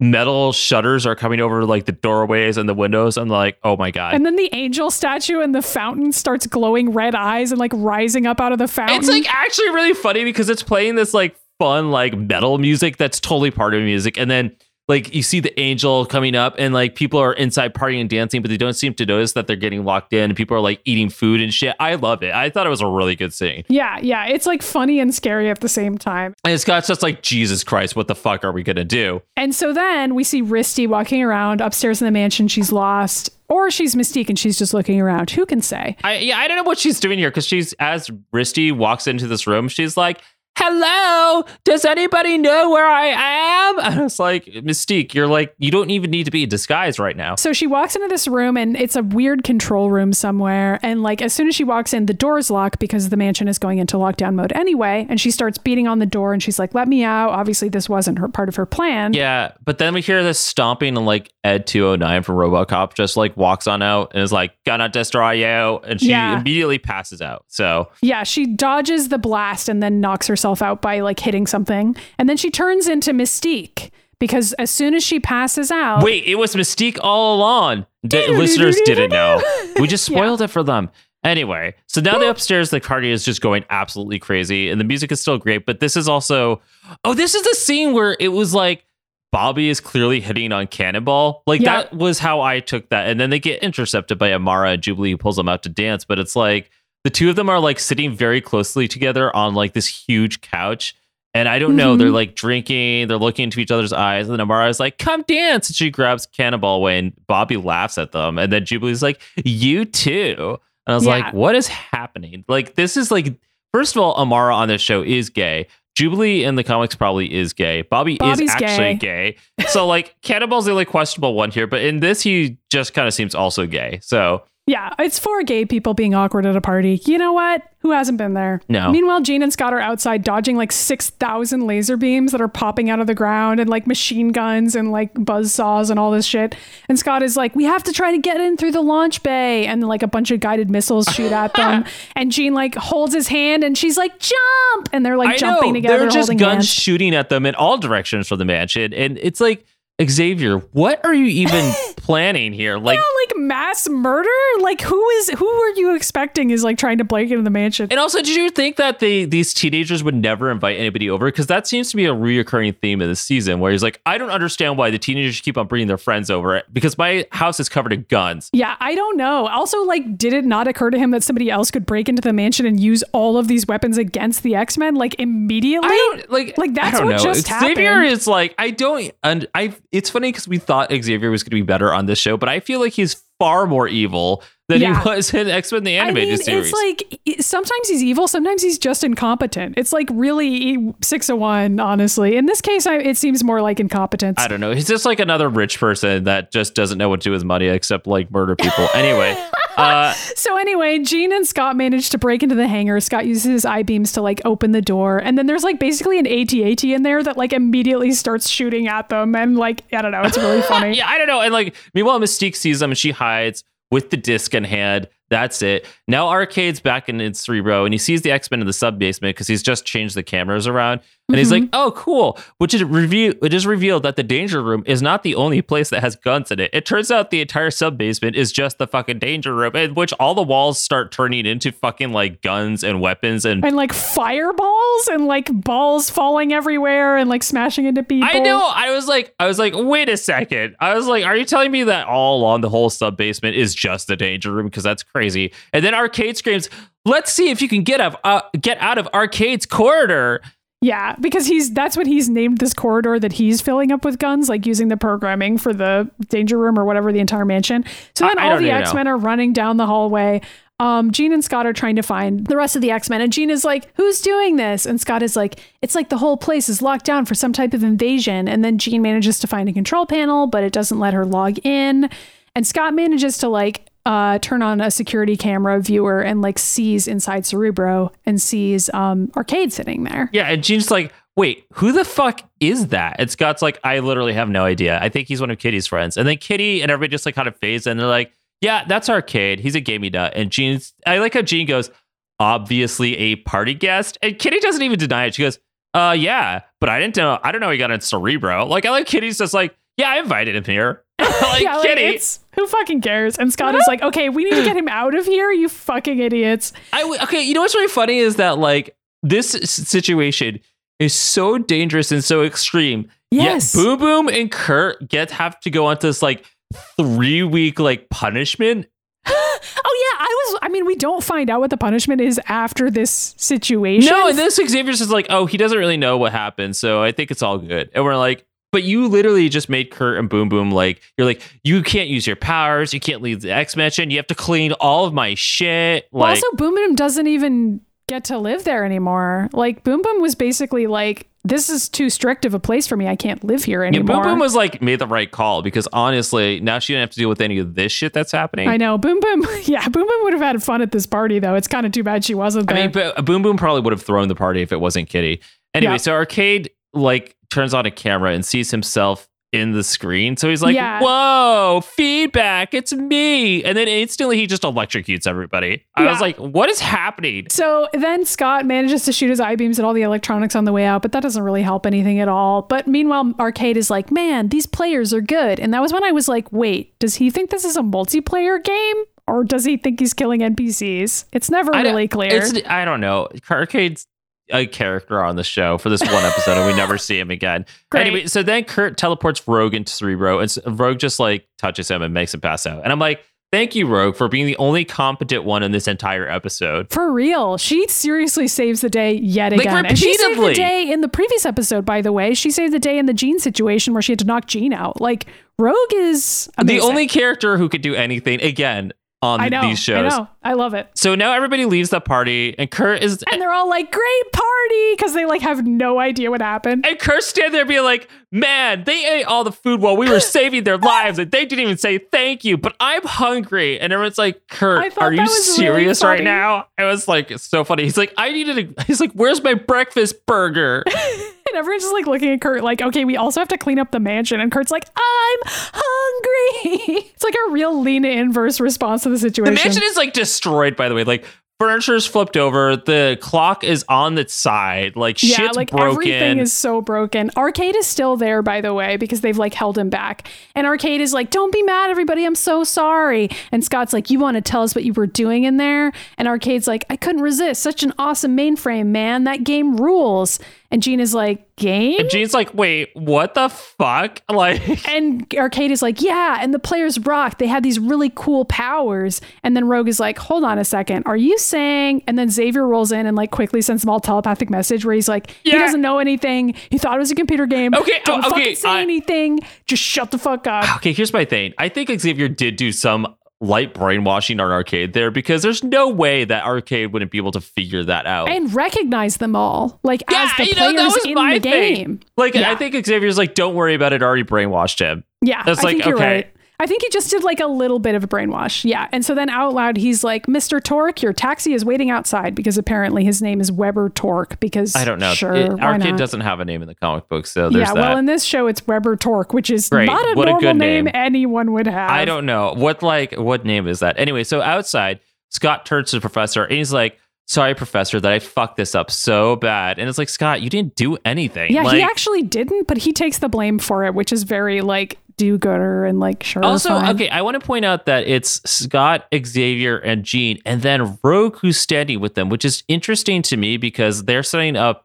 metal shutters are coming over like the doorways and the windows. and like, oh my god. and then the angel statue and the fountain starts glowing red eyes and like rising up out of the fountain. It's like actually really funny because it's playing this like fun like metal music that's totally part of music, and then like you see the angel coming up, and like people are inside partying and dancing, but they don't seem to notice that they're getting locked in, and people are like eating food and shit. I love it. I thought it was a really good scene. yeah, yeah. It's like funny and scary at the same time. And Scott's just like, Jesus Christ, what the fuck are we gonna do? And so then we see Risty walking around upstairs in the mansion. She's lost, or she's Mystique and she's just looking around. Who can say? I yeah, I don't know what she's doing here because she's as Risty walks into this room, she's like, "Hello, does anybody know where I am?" And I was like, "Mystique, you're like, you don't even need to be in disguise right now." So she walks into this room and it's a weird control room somewhere. And like as soon as she walks in, the door's locked because the mansion is going into lockdown mode anyway. And she starts beating on the door and she's like, let me out. Obviously, this wasn't her part of her plan. Yeah, but then we hear this stomping and like Ed 209 from Robocop just like walks on out and is like, gonna destroy you. And she Yeah. immediately passes out. So Yeah, she dodges the blast and then knocks herself out by like hitting something. And then she turns into Mystique because as soon as she passes out, wait, it was Mystique all along. The listeners didn't know. We just spoiled it for them. Anyway, so now the upstairs, the party is just going absolutely crazy, and the music is still great. But this is also, oh, this is the scene where it was like Bobby is clearly hitting on Cannonball. Like Yeah. that was how I took that. And then they get intercepted by Amara and Jubilee who pulls them out to dance. But it's like the two of them are like sitting very closely together on like this huge couch. And I don't know, Mhm. they're like drinking, they're looking into each other's eyes. And then Amara is like, come dance. And she grabs Cannonball away and Bobby laughs at them. And then Jubilee's like, you too. And I was Yeah. like, what is happening? Like, this is like, first of all, Amara on this show is gay. Jubilee in the comics probably is gay. Bobby Bobby's is actually gay. So like Cannonball's the only questionable one here, but in this he just kind of seems also gay. So yeah, it's for gay people being awkward at a party. You know what? Who hasn't been there? No. Meanwhile, Jean and Scott are outside dodging like 6,000 laser beams that are popping out of the ground and like machine guns and like buzz saws and all this shit. And Scott is like, we have to try to get in through the launch bay. And like a bunch of guided missiles shoot at them. and Jean like holds his hand and she's like, jump. And they're like I jumping know together, they're just guns hands. shooting at them in all directions from the mansion, and it's like Xavier, what are you even planning here? Like. yeah, like mass murder? Like who is who are you expecting is like trying to break into the mansion? And also, did you think that they these teenagers would never invite anybody over? Because that seems to be a reoccurring theme of the season, where he's like, I don't understand why the teenagers keep on bringing their friends over because my house is covered in guns. Yeah, I don't know. Also, like, did it not occur to him that somebody else could break into the mansion and use all of these weapons against the X Men, like immediately? I don't like Like, that's what know. just Xavier happened. Xavier is like I don't and I. It's funny because we thought Xavier was going to be better on this show, but I feel like he's far more evil than Yeah. he was in X Men the animated I mean, series. it's like sometimes he's evil, sometimes he's just incompetent. It's like really six of one, honestly. In this case, I, it seems more like incompetence. I don't know. He's just like another rich person that just doesn't know what to do with money except like murder people. anyway, uh, So anyway, Jean and Scott manage to break into the hangar. Scott uses his eye beams to like open the door, and then there's like basically an AT-AT in there that like immediately starts shooting at them, and like I don't know, it's really funny. yeah, I don't know. And like, meanwhile, Mystique sees them and she hides with the disc in hand That's it. Now Arcade's back in its Cerebro and he sees the X Men in the sub basement because he's just changed the cameras around. And he's Mhm. like, oh, cool. Which is review it is revealed that the danger room is not the only place that has guns in it. It turns out the entire sub basement is just the fucking danger room, in which all the walls start turning into fucking like guns and weapons and And like fireballs and like balls falling everywhere and like smashing into people. I know. I was like, I was like, wait a second. I was like, are you telling me that all along the whole sub basement is just the danger room? Because that's crazy. And then Arcade screams, "Let's see if you can get out, uh, get out of Arcade's corridor." Yeah, because he's that's what he's named this corridor that he's filling up with guns, like using the programming for the danger room or whatever the entire mansion. So then I- I all don't the. X Men are running down the hallway. Um, Jean and Scott are trying to find the rest of the X Men, and Jean is like, "Who's doing this?" And Scott is like, "It's like the whole place is locked down for some type of invasion." And then Jean manages to find a control panel, but it doesn't let her log in. And Scott manages to like uh, turn on a security camera viewer and like sees inside Cerebro and sees um, Arcade sitting there. Yeah, and Jean's like, "Wait, who the fuck is that?" And Scott's like, "I literally have no idea. I think he's one of Kitty's friends." And then Kitty and everybody just like kind of phase, and they're like, "Yeah, that's Arcade. He's a gamey nut." And Jean's, I like how Jean goes, "Obviously a party guest," and Kitty doesn't even deny it. She goes, "Uh, yeah, but I didn't know. I don't know he got in Cerebro." Like, I like Kitty's just like, "Yeah, I invited him here." like yeah, like, Kitty, who fucking cares? And Scott is like, okay, we need to get him out of here, you fucking idiots. I w- okay. You know what's really funny is that like this situation is so dangerous and so extreme. Yes. Yet Boom Boom and Kurt get have to go on this like three week like punishment. oh yeah, I was. I mean, we don't find out what the punishment is after this situation. No, and this Xavier's just like, oh, he doesn't really know what happened, so I think it's all good. And we're like, but you literally just made Kurt and Boom Boom like you're like you can't use your powers, you can't leave the X Mansion, you have to clean all of my shit. Well, Like, also, Boom Boom doesn't even get to live there anymore. Like Boom Boom was basically like, this is too strict of a place for me. I can't live here yeah, anymore. Boom Boom was like made the right call because honestly, now she didn't have to deal with any of this shit that's happening. I know. Boom Boom. Yeah, Boom Boom would have had fun at this party, though. It's kind of too bad she wasn't I mean, but Boom Boom probably would have thrown the party if it wasn't Kitty. Anyway, Yeah. so Arcade like turns on a camera and sees himself in the screen. So he's like, Yeah. "Whoa, feedback! It's me!" And then instantly he just electrocutes everybody. I Yeah. was like, "What is happening?" So then Scott manages to shoot his eye beams at all the electronics on the way out, but that doesn't really help anything at all. But meanwhile, Arcade is like, man, these players are good. And that was when I was like, wait, does he think this is a multiplayer game? Or does he think he's killing NPCs? It's never really clear. It's I don't know. Arcade's a character on the show for this one episode, and we never see him again. Great. Anyway, so then Kurt teleports Rogue into Cerebro, and Rogue just like touches him and makes him pass out. And I'm like, thank you, Rogue, for being the only competent one in this entire episode. For real, she seriously saves the day yet Like, again. And she saved the day in the previous episode, by the way. She saved the day in the Jean situation where she had to knock Jean out. Like, Rogue is amazing. The only character who could do anything again on I know, these shows. I love it. So now everybody leaves the party, and Kurt is And they're all like, great party, because they like have no idea what happened. and Kurt's standing there being like, man, they ate all the food while we were saving their lives, and they didn't even say thank you. But I'm hungry, and everyone's like, Kurt, are you was really serious right now? It was like it's so funny. He's like, I needed a. He's like, where's my breakfast burger? And everyone's just like looking at Kurt, like, okay, we also have to clean up the mansion. And Kurt's like, I'm hungry. it's like a real lean inverse response to the situation. the mansion is like destroyed. By the way, like. Furniture's flipped over. The clock is on its side. Like yeah, shit's like broken. everything is so broken. Arcade is still there, by the way, because they've like held him back. And Arcade is like, "Don't be mad, everybody. I'm so sorry." And Scott's like, "You want to tell us what you were doing in there?" And Arcade's like, "I couldn't resist. Such an awesome mainframe, man. That game rules." And Jean is like, "Game?" and Jean's like, wait, what the fuck? Like, And Arcade is like, yeah, and the players rock. They had these really cool powers. And then Rogue is like, hold on a second. Are you saying? And then Xavier rolls in and like quickly sends them all telepathic message where he's like, he doesn't know anything. He thought it was a computer game. Okay, don't oh, okay, fucking say anything. Just shut the fuck up. Okay, here's my thing. I think Xavier did do some light brainwashing on Arcade there because there's no way that Arcade wouldn't be able to figure that out. And recognize them all, like yeah, as the you know, players that was in my the thing. game. Like, Yeah. I think Xavier's like, don't worry about it, already brainwashed him. Yeah, that's I like, okay. right. I think he just did like a little bit of a brainwash. Yeah. And so then out loud, he's like, Mr. Torque, your taxi is waiting outside because apparently his name is Webber Torque because I don't know. Sure. It- Arcade not? doesn't have a name in the comic book, so there's yeah. that. Well, in this show, it's Webber Torque, which is Great. not a What a normal good name. name. anyone would have. I don't know what like what name is that. Anyway, so outside, Scott turns to the professor and he's like, "Sorry, professor, that I fucked this up so bad." And it's like, Scott, you didn't do anything. Yeah, like, he actually didn't, but he takes the blame for it, which is very like do-gooder and like sure. Also, fine. okay, I want to point out that it's Scott, Xavier, and Jean, and then Rogue who's standing with them, which is interesting to me because they're setting up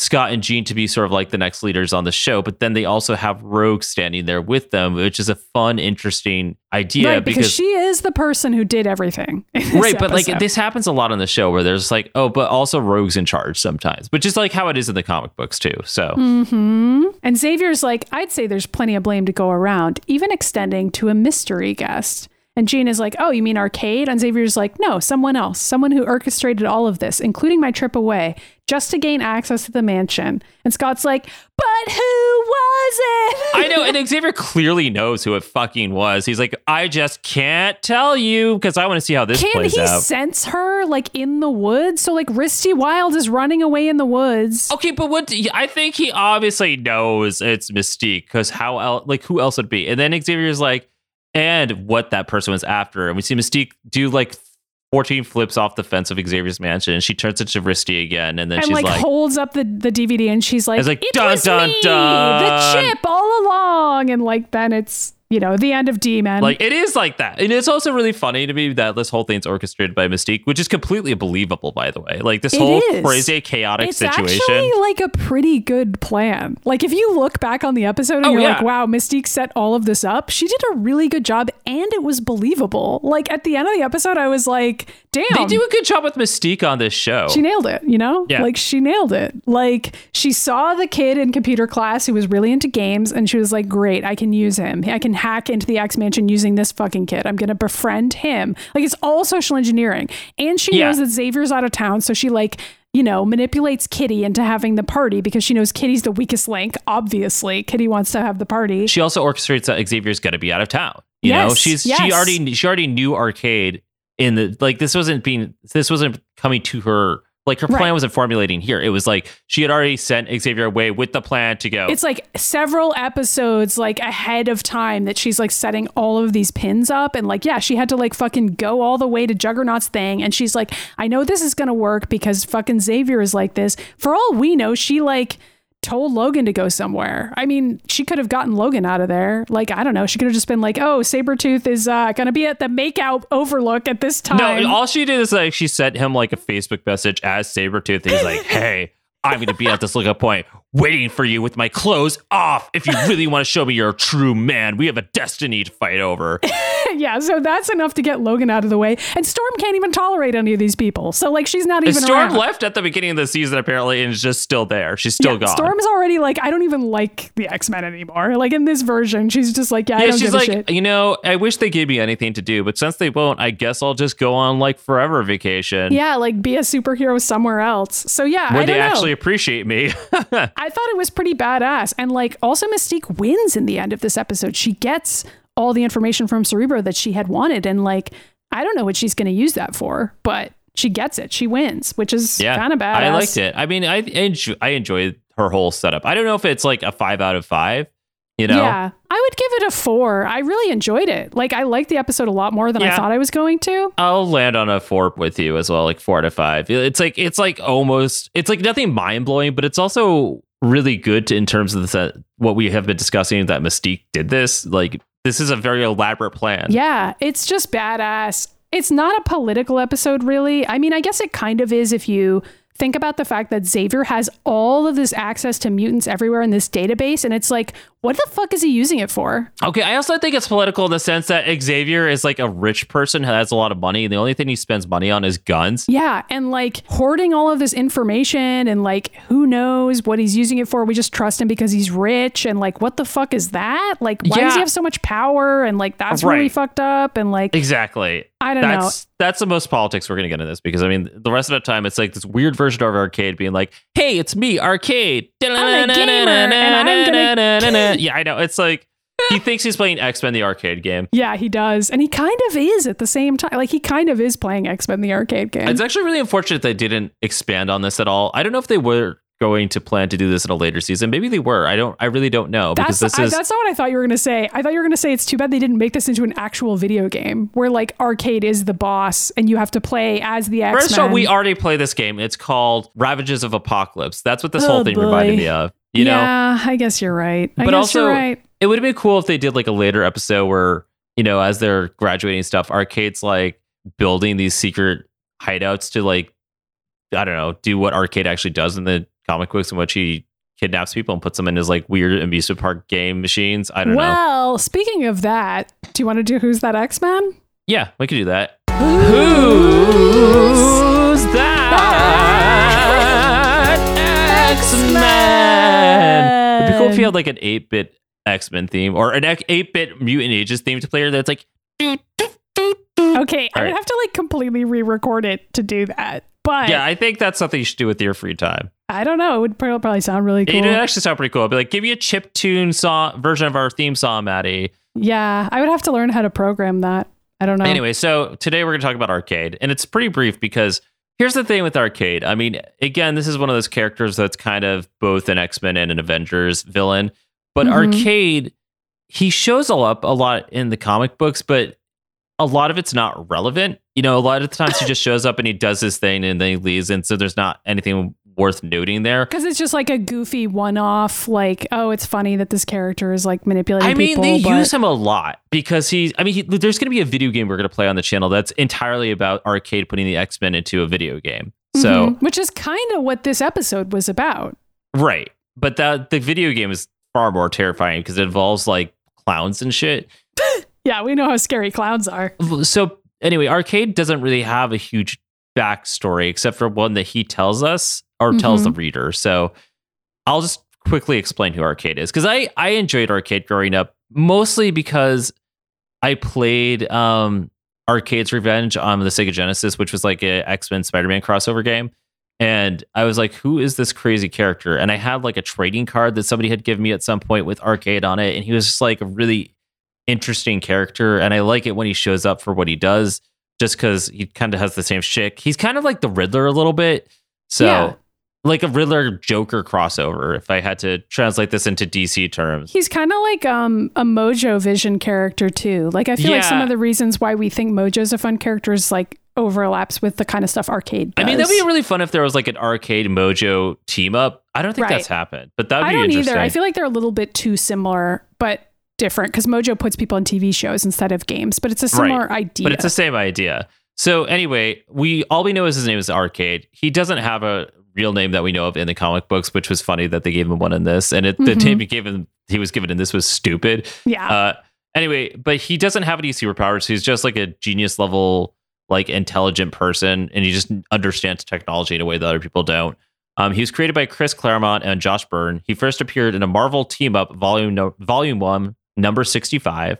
Scott and Jean to be sort of like the next leaders on the show, but then they also have Rogue standing there with them, which is a fun, interesting idea right, because, she is the person who did everything. right, but like this happens a lot on the show where there's like, oh, but also Rogue's in charge sometimes, which is like how it is in the comic books too. So hmm And Xavier's like, I'd say there's plenty of blame to go around, even extending to a mystery guest. And Jean is like, Oh, you mean Arcade? And Xavier's like, No, someone else, someone who orchestrated all of this, including my trip away, just to gain access to the mansion. And Scott's like, But who was it? I know, and Xavier clearly knows who it fucking was. He's like, I just can't tell you because I want to see how this Can plays he out. sense her like in the woods? So like Risty Wilde is running away in the woods. Okay, but what I think he obviously knows it's Mystique because how else, like who else would be? And then Xavier's like, and what that person was after, and we see Mystique do like. 14 flips off the fence of Xavier's mansion and she turns into Risty again and then and she's like, like, holds up the, the DVD and she's like, It's like, it dun, was dun, me, dun." the chip all along. And like then it's you know the end of D-Man. like it is like that. And it's also really funny to me that this whole thing's orchestrated by Mystique, which is completely believable by the way. Like this It whole is. crazy chaotic it's situation. actually like a pretty good plan. Like if you look back on the episode and Oh, you're yeah. like, wow, Mystique set all of this up. She did a really good job and it was believable. Like at the end of the episode, I was like, damn. they do a good job with Mystique on this show. She nailed it, you know? Yeah. Like she nailed it. Like she saw the kid in computer class who was really into games and she was like, Great, I can use him. I can hack into the X Mansion using this fucking kid. I'm gonna befriend him. Like it's all social engineering. And she Yeah. knows that Xavier's out of town, so she like you know, manipulates Kitty into having the party because she knows Kitty's the weakest link. Obviously, Kitty wants to have the party. she also orchestrates that Xavier's going to be out of town. You know, Yes, she already she already knew arcade in the like this wasn't being this wasn't coming to her like her plan Right. wasn't formulating here. It was like she had already sent Xavier away with the plan to go. It's like several episodes like ahead of time that she's like setting all of these pins up and like yeah, she had to like fucking go all the way to Juggernaut's thing and she's like I know this is going to work because fucking Xavier is like this. For all we know, she like told Logan to go somewhere. I mean, she could have gotten Logan out of there. Like I don't know, she could have just been like, "Oh, Sabretooth is uh, going to be at the makeout overlook at this time." no, all she did is like she sent him like a Facebook message as Sabretooth. He's like, Hey, I'm gonna be at this lookup point waiting for you with my clothes off. If you really want to show me you're a true man, we have a destiny to fight over. yeah, so that's enough to get Logan out of the way. And Storm can't even tolerate any of these people. So like she's not And even Storm around. left at the beginning of the season apparently and is just still there. She's still Yeah, gone. Storm's already like, I don't even like the X Men anymore. Like in this version, she's just like, yeah, I Yeah, she's like, you know, I wish they gave me anything to do, but since they won't, I guess I'll just go on like forever vacation Yeah, like be a superhero somewhere else. So yeah, where I they know. actually appreciate me. I thought it was pretty badass, and like also Mystique wins in the end of this episode. She gets all the information from Cerebro that she had wanted, and like I don't know what she's going to use that for, but she gets it. She wins, which is yeah, kind of badass. I liked it. I mean, I enjoy, I enjoyed her whole setup. I don't know if it's like a five out of five. You know, Yeah, I would give it a four. I really enjoyed it. Like I liked the episode a lot more than I thought I was going to. I'll land on a four with you as well, like four out of five. It's like it's like almost it's like nothing mind blowing, but it's also really good in terms of the what we have been discussing that Mystique did this. Like this is a very elaborate plan. Yeah, it's just badass. It's not a political episode, really. I mean, I guess it kind of is if you think about the fact that Xavier has all of this access to mutants everywhere in this database. And it's like, what the fuck is he using it for? Okay, I also think it's political in the sense that Xavier is like a rich person who has a lot of money, and the only thing he spends money on is guns. Yeah. And like hoarding all of this information and like who knows what he's using it for. We just trust him because he's rich. And like, what the fuck is that? Like, why does he have so much power? And like, that's really fucked up. And like, Exactly. I don't know. That's the most politics we're gonna get in this because I mean the rest of the time it's like this weird version of arcade being like, hey, it's me, arcade. a gamer, and I'm gonna- yeah, I know. It's like he thinks he's playing X Men the arcade game. Yeah, he does. And he kind of is at the same time. Like he kind of is playing X-Men the arcade game. It's actually really unfortunate they didn't expand on this at all. I don't know if they were going to plan to do this in a later season. Maybe they were. I don't. I really don't know because That's this I, is. that's not what I thought you were going to say. I thought you were going to say it's too bad they didn't make this into an actual video game where like arcade is the boss and you have to play as the X First of all, we already play this game. It's called Ravages of Apocalypse. That's what this Oh, whole thing reminded me of. You know, yeah, I guess you're right. I But guess also- you're right. it would have been cool if they did like a later episode where you know as they're graduating stuff arcade's like building these secret hideouts to like i don't know do what arcade actually does in the comic books in which he kidnaps people and puts them in his like weird amusement park game machines i don't know Well, speaking of that, do you want to do Who's That X Man? yeah we could do that who's that X Man? it'd be cool if you had like an 8-bit x-men theme or an 8-bit mutant ages themed player that's like Okay, I All would right. have to like completely re-record it to do that. But Yeah, I think that's something you should do with your free time. I don't know. It would probably sound really cool. It would actually sound pretty cool. I'd be like, give me a chip tune song version of our theme song, Maddie. yeah, I would have to learn how to program that. I don't know. Anyway, so today we're going to talk about arcade, and it's pretty brief because here's the thing with arcade. I mean, again, this is one of those characters that's kind of both an X Men and an Avengers villain, but Mhm. arcade, he shows up a lot in the comic books, but a lot of it's not relevant. You know, a lot of the times he just shows up and he does his thing and then he leaves, and so there's not anything worth noting there. Because it's just like a goofy one-off, like, oh, it's funny that this character is like manipulating I mean, people. they but- use him a lot because he's. I mean, he, there's going to be a video game we're going to play on the channel that's entirely about arcade putting the X Men into a video game. So Mhm. which is kind of what this episode was about. right, but that the video game is far more terrifying because it involves like clowns and shit. Yeah, we know how scary clowns are. So anyway, arcade doesn't really have a huge backstory except for one that he tells us or tells the reader. So I'll just quickly explain who arcade is because I I enjoyed arcade growing up mostly because I played um Arcade's Revenge on the Sega Genesis, which was like a X Men Spider Man crossover game. And I was like, who is this crazy character? And I had like a trading card that somebody had given me at some point with arcade on it. And he was just like a really interesting character. And I like it when he shows up for what he does, just because he kind of has the same shtick. He's kind of like the Riddler a little bit. So, Yeah. like a Riddler Joker crossover, if I had to translate this into DC terms. He's kind of like um, a Mojo Vision character too. Like I feel like some of the reasons why we think Mojo's a fun character is like overlaps with the kind of stuff arcade does. I mean, that'd be really fun if there was like an arcade mojo team up. I don't think Right. that's happened, but that would be I be don't interesting. either. I feel like they're a little bit too similar, but different because Mojo puts people in TV shows instead of games. But it's a similar idea. But it's the same idea. So anyway, we all we know is his name is Arcade. He doesn't have a real name that we know of in the comic books, which was funny that they gave him one in this. And it, the Mhm. name he gave him, he was given in this was stupid. yeah. Uh, anyway, but he doesn't have any superpowers. He's just like a genius level, like intelligent person, and he just understands technology in a way that other people don't. Um, he was created by Chris Claremont and John Byrne. He first appeared in a Marvel Team Up Volume no, Volume One, Number Sixty Five.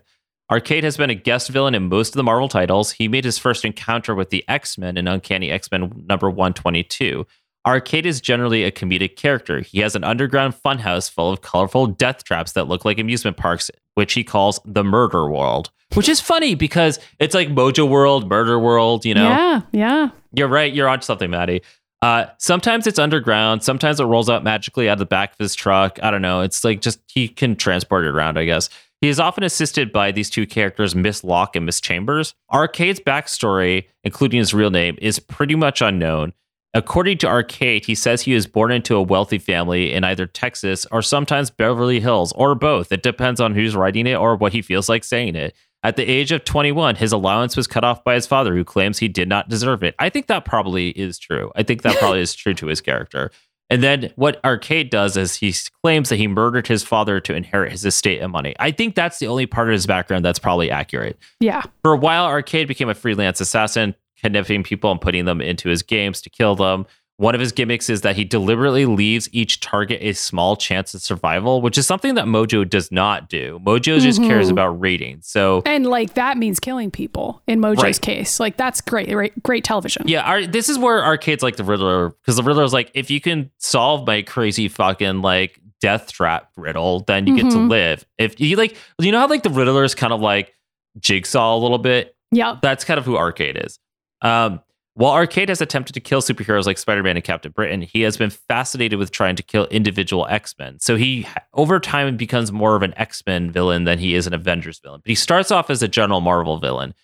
Arcade has been a guest villain in most of the Marvel titles. He made his first encounter with the X Men in Uncanny X Men number 122. Arcade is generally a comedic character. He has an underground funhouse full of colorful death traps that look like amusement parks, which he calls the Murder World. Which is funny because it's like Mojo World, Murder World, you know? yeah. Yeah. You're right. You're onto something, Maddie. Uh, sometimes it's underground. Sometimes it rolls out magically out of the back of his truck. I don't know. It's like just he can transport it around, I guess. He is often assisted by these two characters, Miss Locke and Miss Chambers. Arcade's backstory, including his real name, is pretty much unknown. According to Arcade, he says he was born into a wealthy family in either Texas or sometimes Beverly Hills, or both. It depends on who's writing it or what he feels like saying it. At the age of 21, his allowance was cut off by his father, who claims he did not deserve it. I think that probably is true. I think that probably is true to his character. And then what Arcade does is he claims that he murdered his father to inherit his estate and money. I think that's the only part of his background that's probably accurate. Yeah. For a while, Arcade became a freelance assassin, kidnapping people and putting them into his games to kill them. One of his gimmicks is that he deliberately leaves each target a small chance of survival, which is something that Mojo does not do. Mojo just cares about ratings. So And like that means killing people in Mojo's Right. case. Like that's great. Right? Great television. Yeah, our, this is where arcades like the Riddler, because the Riddler is like, if you can solve my crazy fucking like death trap riddle, then you get to Mhm. live. If you like, you know how like the Riddler is kind of like Jigsaw a little bit. Yeah, That's kind of who arcade is. Um, While Arcade has attempted to kill superheroes like Spider Man and Captain Britain, he has been fascinated with trying to kill individual X Men. So he, over time, becomes more of an X Men villain than he is an Avengers villain. But he starts off as a general Marvel villain.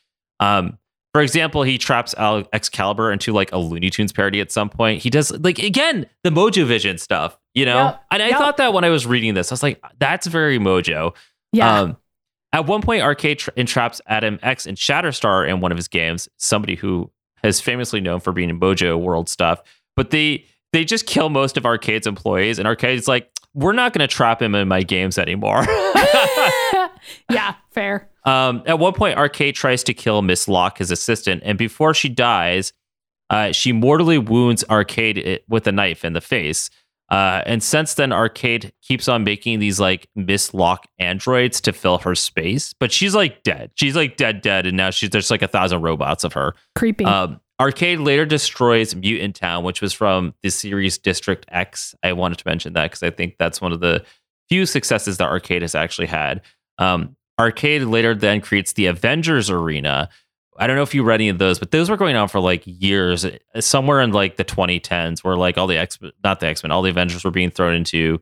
Um, for example, he traps Al- Excalibur into like a Looney Tunes parody at some point. He does like again the Mojo Vision stuff, you know. Yep, And I yep. thought that when I was reading this, I was like, that's very Mojo. Yeah. Um, at one point, Arcade tra- entraps Adam X and Shatterstar in one of his games, somebody who is famously known for being in Mojo World stuff. But they they just kill most of Arcade's employees, and Arcade's like, we're not going to trap him in my games anymore. yeah, fair. um, at one point, Arcade tries to kill Miss Locke, his assistant, and before she dies, uh, she mortally wounds Arcade with a knife in the face. Uh, and since then, Arcade keeps on making these like Miss Locke androids to fill her space, but she's like dead. She's like dead, dead, and now she's there's like a thousand robots of her. Creepy. Um, Arcade later destroys Mutant Town, which was from the series District X. I wanted to mention that because I think that's one of the few successes that Arcade has actually had. Um, Arcade later then creates the Avengers Arena. I don't know if you read any of those, but those were going on for like years, uh, somewhere in like the 2010s, where like all the X, not the X Men, all the Avengers were being thrown into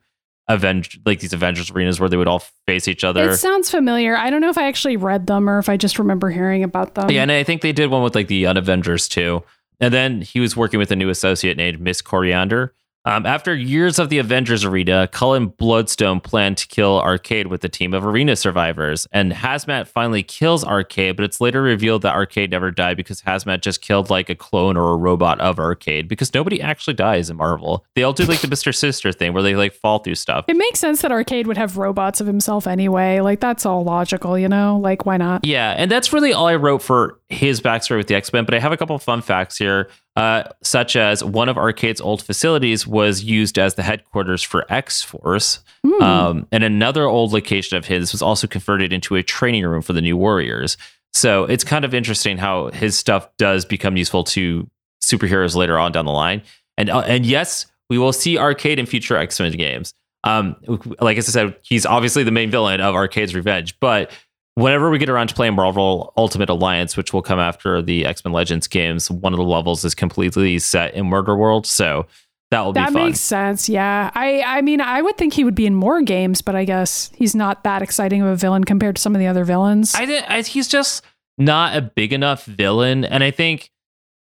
Avenge, like these Avengers arenas where they would all face each other. it sounds familiar. I don't know if I actually read them or if I just remember hearing about them. Yeah, and I think they did one with like the Unavengers too. And then he was working with a new associate named Miss Coriander. Um, after years of the Avengers arena, Cullen Bloodstone planned to kill Arcade with a team of arena survivors. And Hazmat finally kills Arcade, but it's later revealed that Arcade never died because Hazmat just killed like a clone or a robot of Arcade because nobody actually dies in Marvel. They all do like the Mr. Sister thing where they like fall through stuff. It makes sense that Arcade would have robots of himself anyway. Like that's all logical, you know? Like why not? Yeah, and that's really all I wrote for his backstory with the X Men. But I have a couple of fun facts here, uh, such as one of Arcade's old facilities was used as the headquarters for X Force, Hmm. um, and another old location of his was also converted into a training room for the new Warriors. So it's kind of interesting how his stuff does become useful to superheroes later on down the line. And uh, and yes, we will see Arcade in future X Men games. Um, like I said, he's obviously the main villain of Arcade's Revenge, but whenever we get around to playing Marvel Ultimate Alliance, which will come after the X Men Legends games, one of the levels is completely set in Murder World, so that will be fun. that fun. makes sense. Yeah. I I mean, I would think he would be in more games, but I guess he's not that exciting of a villain compared to some of the other villains. I, did, I he's just not a big enough villain, and I think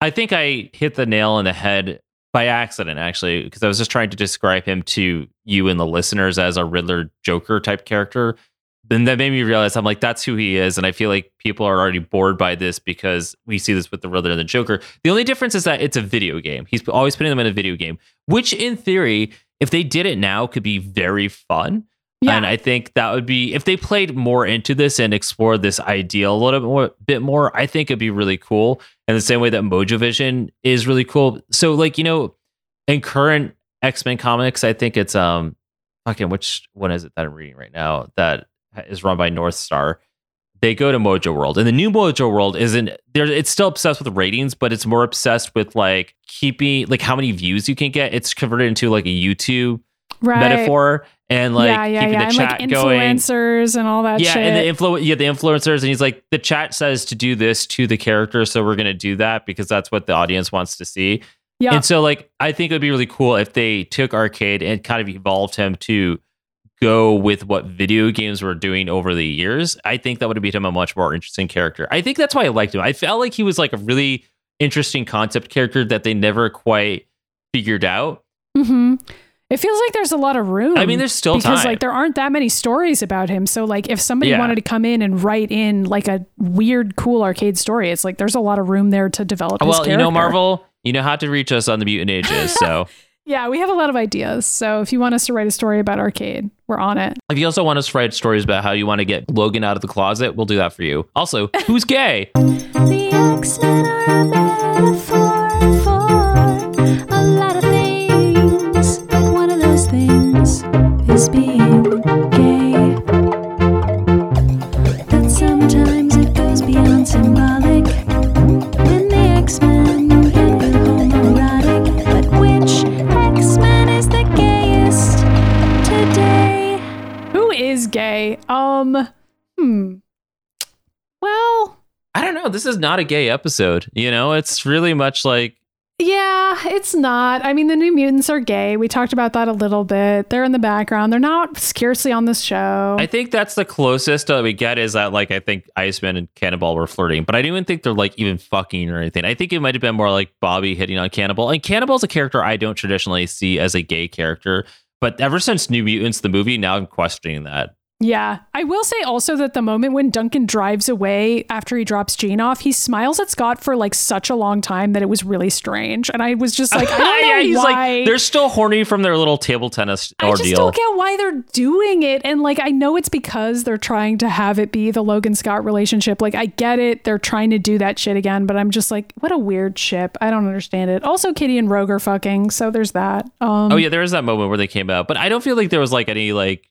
I think I hit the nail on the head by accident, actually, because I was just trying to describe him to you and the listeners as a Riddler Joker type character. Then that made me realize I'm like, that's who he is. And I feel like people are already bored by this because we see this with the Riddler and the Joker. The only difference is that it's a video game. He's always putting them in a video game, which in theory, if they did it now, could be very fun. yeah. And I think that would be if they played more into this and explored this idea a little bit more, bit more. I think it'd be really cool. And the same way that Mojo Vision is really cool. So, like you know, in current X Men comics, I think it's um, fucking which one is it that I'm reading right now that is run by North Star. They go to Mojo World, and the new Mojo World isn't there. It's still obsessed with ratings, but it's more obsessed with like keeping like how many views you can get. It's converted into like a YouTube right. metaphor and like yeah, yeah, keeping yeah. the and chat like going. influencers and all that Yeah, shit. and the influ- yeah, the influencers, and he's like, the chat says to do this to the character, so we're gonna do that because that's what the audience wants to see. yeah. And so, like, I think it would be really cool if they took Arcade and kind of evolved him to go with what video games were doing over the years. I think that would have made him a much more interesting character. I think that's why I liked him. I felt like he was like a really interesting concept character that they never quite figured out. hmm It feels like there's a lot of room. I mean, there's still because time. like there aren't that many stories about him. So like if somebody Yeah. wanted to come in and write in like a weird, cool arcade story, it's like there's a lot of room there to develop. his well, you know. Marvel, you know how to reach us on the Mutant Ages. So Yeah, we have a lot of ideas. So if you want us to write a story about arcade, we're on it. if you also want us to write stories about how you want to get Logan out of the closet, we'll do that for you. Also, who's gay? Um, hmm. Well, I don't know. This is not a gay episode. You know, it's really much like Yeah, it's not. I mean, the New Mutants are gay. We talked about that a little bit. They're in the background. They're not scarcely on this show. I think that's the closest uh, we get is that like I think Iceman and Cannonball were flirting, but I don't even think they're like even fucking or anything. I think it might have been more like Bobby hitting on Cannonball. And Cannonball's a character I don't traditionally see as a gay character, but ever since New Mutants the movie, now I'm questioning that. Yeah. I will say also that the moment when Duncan drives away after he drops Jean off, he smiles at Scott for like such a long time that it was really strange. And I was just like, I don't know yeah, he's why. like they're still horny from their little table tennis ordeal. I just don't get why they're doing it. And like, I know it's because they're trying to have it be the Logan Scott relationship. Like, I get it. They're trying to do that shit again, but I'm just like, what a weird ship. I don't understand it. Also, Kitty and Rogue are fucking. So there's that. Um, Oh yeah, there is that moment where they came out, but I don't feel like there was like any like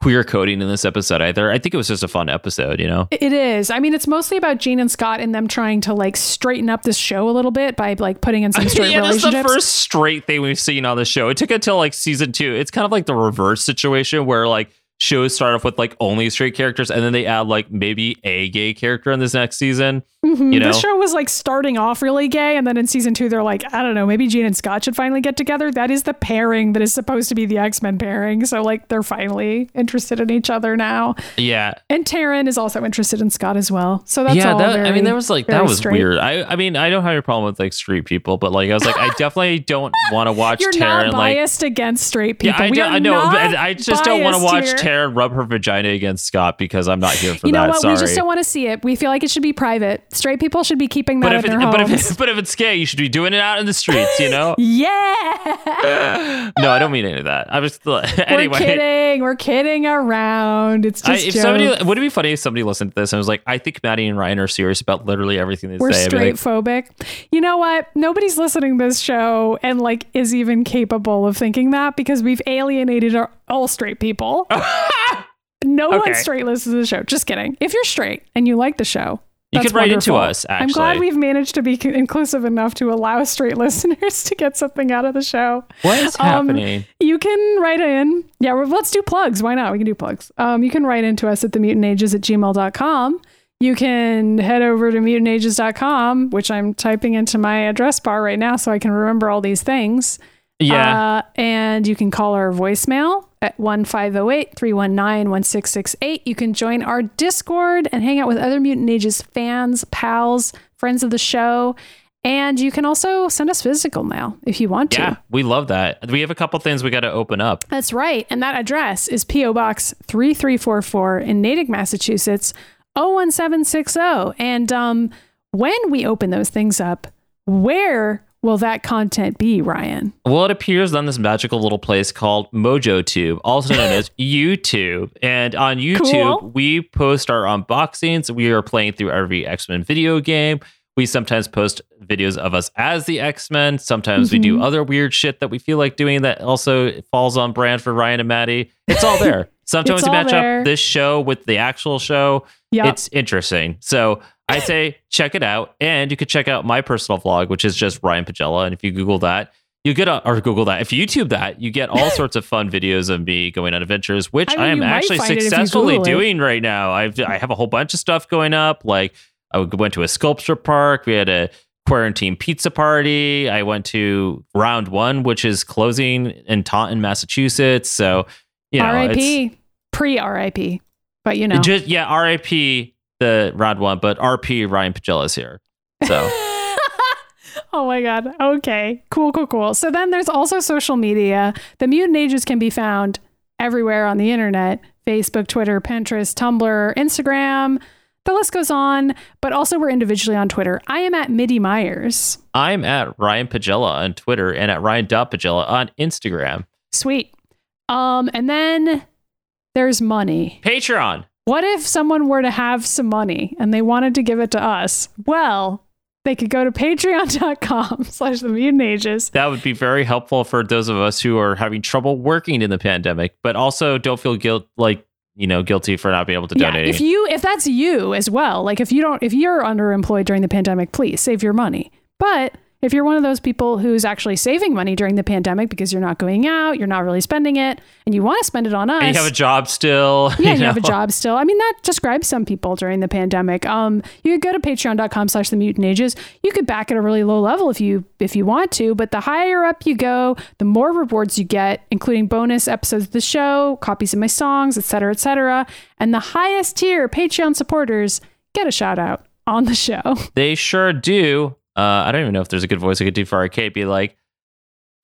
queer coding in this episode either. I think it was just a fun episode, you know. It is. I mean, it's mostly about Jean and Scott and them trying to like straighten up this show a little bit by like putting in some straight yeah, that's relationships. the first straight thing we've seen on the show. It took until like season two. It's kind of like the reverse situation where like shows start off with like only straight characters and then they add like maybe a gay character in this next season. Mhm. you know? The show was like starting off really gay, and then in season two, they're like, I don't know, maybe Jean and Scott should finally get together. That is the pairing that is supposed to be the X Men pairing. So like they're finally interested in each other now. Yeah. And Taryn is also interested in Scott as well. So that's yeah, all that, I mean, there was like that was straight. weird. I, I mean, I don't have a problem with like street people, but like I was like, I definitely don't want to watch You're Taryn not like. biased against straight Yeah, people. I, do, I know, but I just don't want to watch here. Taryn rub her vagina against Scott because I'm not here for You that. know what? Sorry. We just don't want to see it. We feel like it should be private. Straight people should be keeping that but in it, their but, if homes. it, but if it's gay, you should be doing it out in the streets, you know? yeah. no, I don't mean any of that. I was anyway. We're kidding. We're kidding around. It's I, just if jokes. somebody would it be funny if somebody listened to this and was like, I think Maddie and Ryan are serious about literally everything they We're say. Be straight like, phobic. You know what? Nobody's listening to this show and like is even capable of thinking that because we've alienated our, all straight people. no Okay. one straight listens to the show. Just kidding. If you're straight and you like the show, You could write into wonderful. us, I'm glad we've managed to be c- inclusive enough to allow straight listeners to get something out of the show. what is Um, happening? You can write in. Yeah, well, let's do plugs. Why not? We can do plugs. Um, you can write into us at themutantages at gmail.com. You can head over to mutantages.com, which I'm typing into my address bar right now so I can remember all these things. Yeah. Uh, and you can call our voicemail at 1508 319 1668. You can join our Discord and hang out with other Mutant Ages fans, pals, friends of the show. And you can also send us physical mail if you want to. yeah, we love that. We have a couple things we got to open up. That's right. And that address is P.O. Box 3344 in Natick, Massachusetts, 01760. And um, when we open those things up, where will that content be, Ryan? Well, it appears on this magical little place called MojoTube, also known as YouTube. And on YouTube, Cool. we post our unboxings. We are playing through every X Men video game. We sometimes post videos of us as the X Men. Sometimes we do mm-hmm. other weird shit that we feel like doing that also falls on brand for Ryan and Maddie. It's all there. Sometimes we match there. up this show with the actual show. Yep. It's interesting. So I say check it out. And you could check out my personal vlog, which is just Ryan Pagella. And if you Google that, you get a, or Google that. If you YouTube that, you get all sorts of fun videos of me going on adventures, which I I, am actually find it if you successfully doing right now. I've I have a whole bunch of stuff going up. Like I went to a sculpture park. We had a quarantine pizza party. I went to round one, which is closing in Taunton, Massachusetts. So you know, RIP, pre RIP. But you know. just yeah, RIP the round one, but RP Ryan Pagella's here. So oh my God. Okay. Cool, cool, cool. So then there's also social media. The Mutant Ages can be found everywhere on the internet Facebook, Twitter, Pinterest, Tumblr, Instagram. The list goes on, but also we're individually on Twitter. I am at Midi Myers. I'm at Ryan Pagella on Twitter and at Ryan.Pagella on Instagram. Sweet. Um, and then there's money. Patreon. What if someone were to have some money and they wanted to give it to us? Well, they could go to patreon.com slash the mutant ages. That would be very helpful for those of us who are having trouble working in the pandemic, but also don't feel guilt like you know guilty for not being able to Yeah, donate. if you if that's you as well, like if you don't if you're underemployed during the pandemic, please save your money. But if you're one of those people who's actually saving money during the pandemic because you're not going out, you're not really spending it, and you want to spend it on us. And you have a job still. yeah, you, know? have a job still. I mean, that describes some people during the pandemic. Um, you could go to patreon.com slash the mutant ages. You could back at a really low level if you if you want to, but the higher up you go, the more rewards you get, including bonus episodes of the show, copies of my songs, etc., etc. And the highest tier Patreon supporters get a shout out on the show. They sure do. Uh, I don't even know if there's a good voice I could do for Arcade. Be like,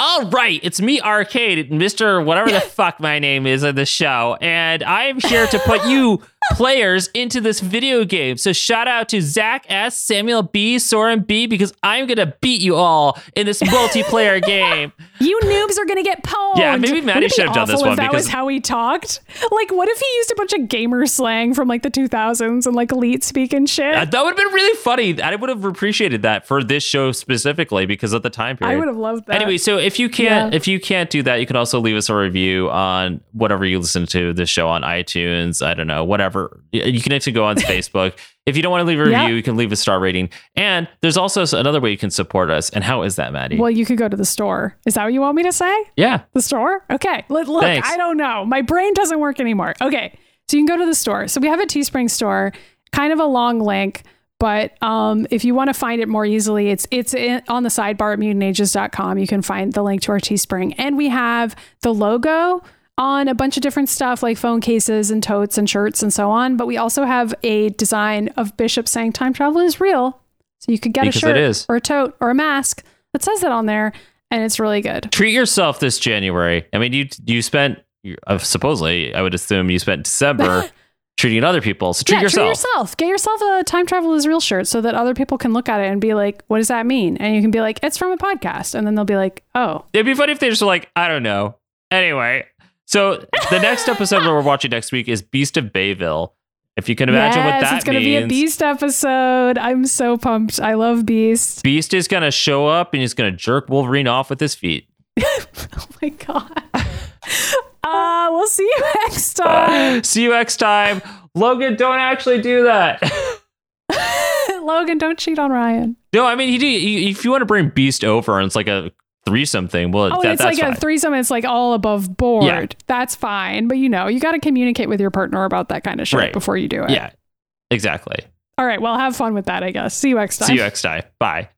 all right, it's me, Arcade, Mr. Whatever the fuck my name is on the show. And I'm here to put you players into this video game. So shout out to Zach S, Samuel B, Soren B, because I'm going to beat you all in this multiplayer game. You noobs are gonna get pwned. Yeah, maybe Wouldn't Maddie it be should have done this awful one If that because- was how he talked. Like, what if he used a bunch of gamer slang from like the 2000s and like elite speak and shit? Uh, that would have been really funny. I would have appreciated that for this show specifically because of the time period. I would have loved that. Anyway, so if you can't Yeah. if you can't do that, you can also leave us a review on whatever you listen to this show on iTunes. I don't know, whatever. You can actually go on Facebook. If you don't want to leave a review, Yeah. you can leave a star rating. And there's also another way you can support us. And how is that, Maddie? well, you could go to the store. Is that what you want me to say? yeah. The store? Okay. Look, look. I don't know. My brain doesn't work anymore. Okay. So you can go to the store. So we have a Teespring store, kind of a long link, but um, if you want to find it more easily, it's it's in, on the sidebar at mutantages.com. You can find the link to our Teespring. And we have the logo on a bunch of different stuff like phone cases and totes and shirts and so on. But we also have a design of Bishop saying time travel is real. So you could get Because a shirt or a tote or a mask that says that on there. And it's really good. Treat yourself this January. I mean, you you spent uh, supposedly, I would assume you spent December treating other people. So treat yeah, yourself. treat yourself. Get yourself a time travel is real shirt so that other people can look at it and be like, "What does that mean?" And you can be like, "It's from a podcast," and then they'll be like, "Oh, It'd be funny if they just were like, I don't know. Anyway, so the next episode that we're watching next week is Beast of Bayville. If you can imagine yes, what that it's gonna means. be a Beast episode." I'm so pumped. I love Beast. Beast is gonna show up and he's gonna jerk Wolverine off with his feet. Oh my god. uh, we'll see you next time. See you next time. Logan, don't actually do that. Logan, don't cheat on Ryan. no, I mean, he do, he- if you want to bring Beast over and it's like a threesome thing. Well, oh, that, it's like fine. a threesome. It's like all above board. Yeah. That's fine. But you know, you got to communicate with your partner about that kind of shit right. before you do it. Yeah, exactly. All right. Well, have fun with that. I guess. See you next time. See you next time. Bye.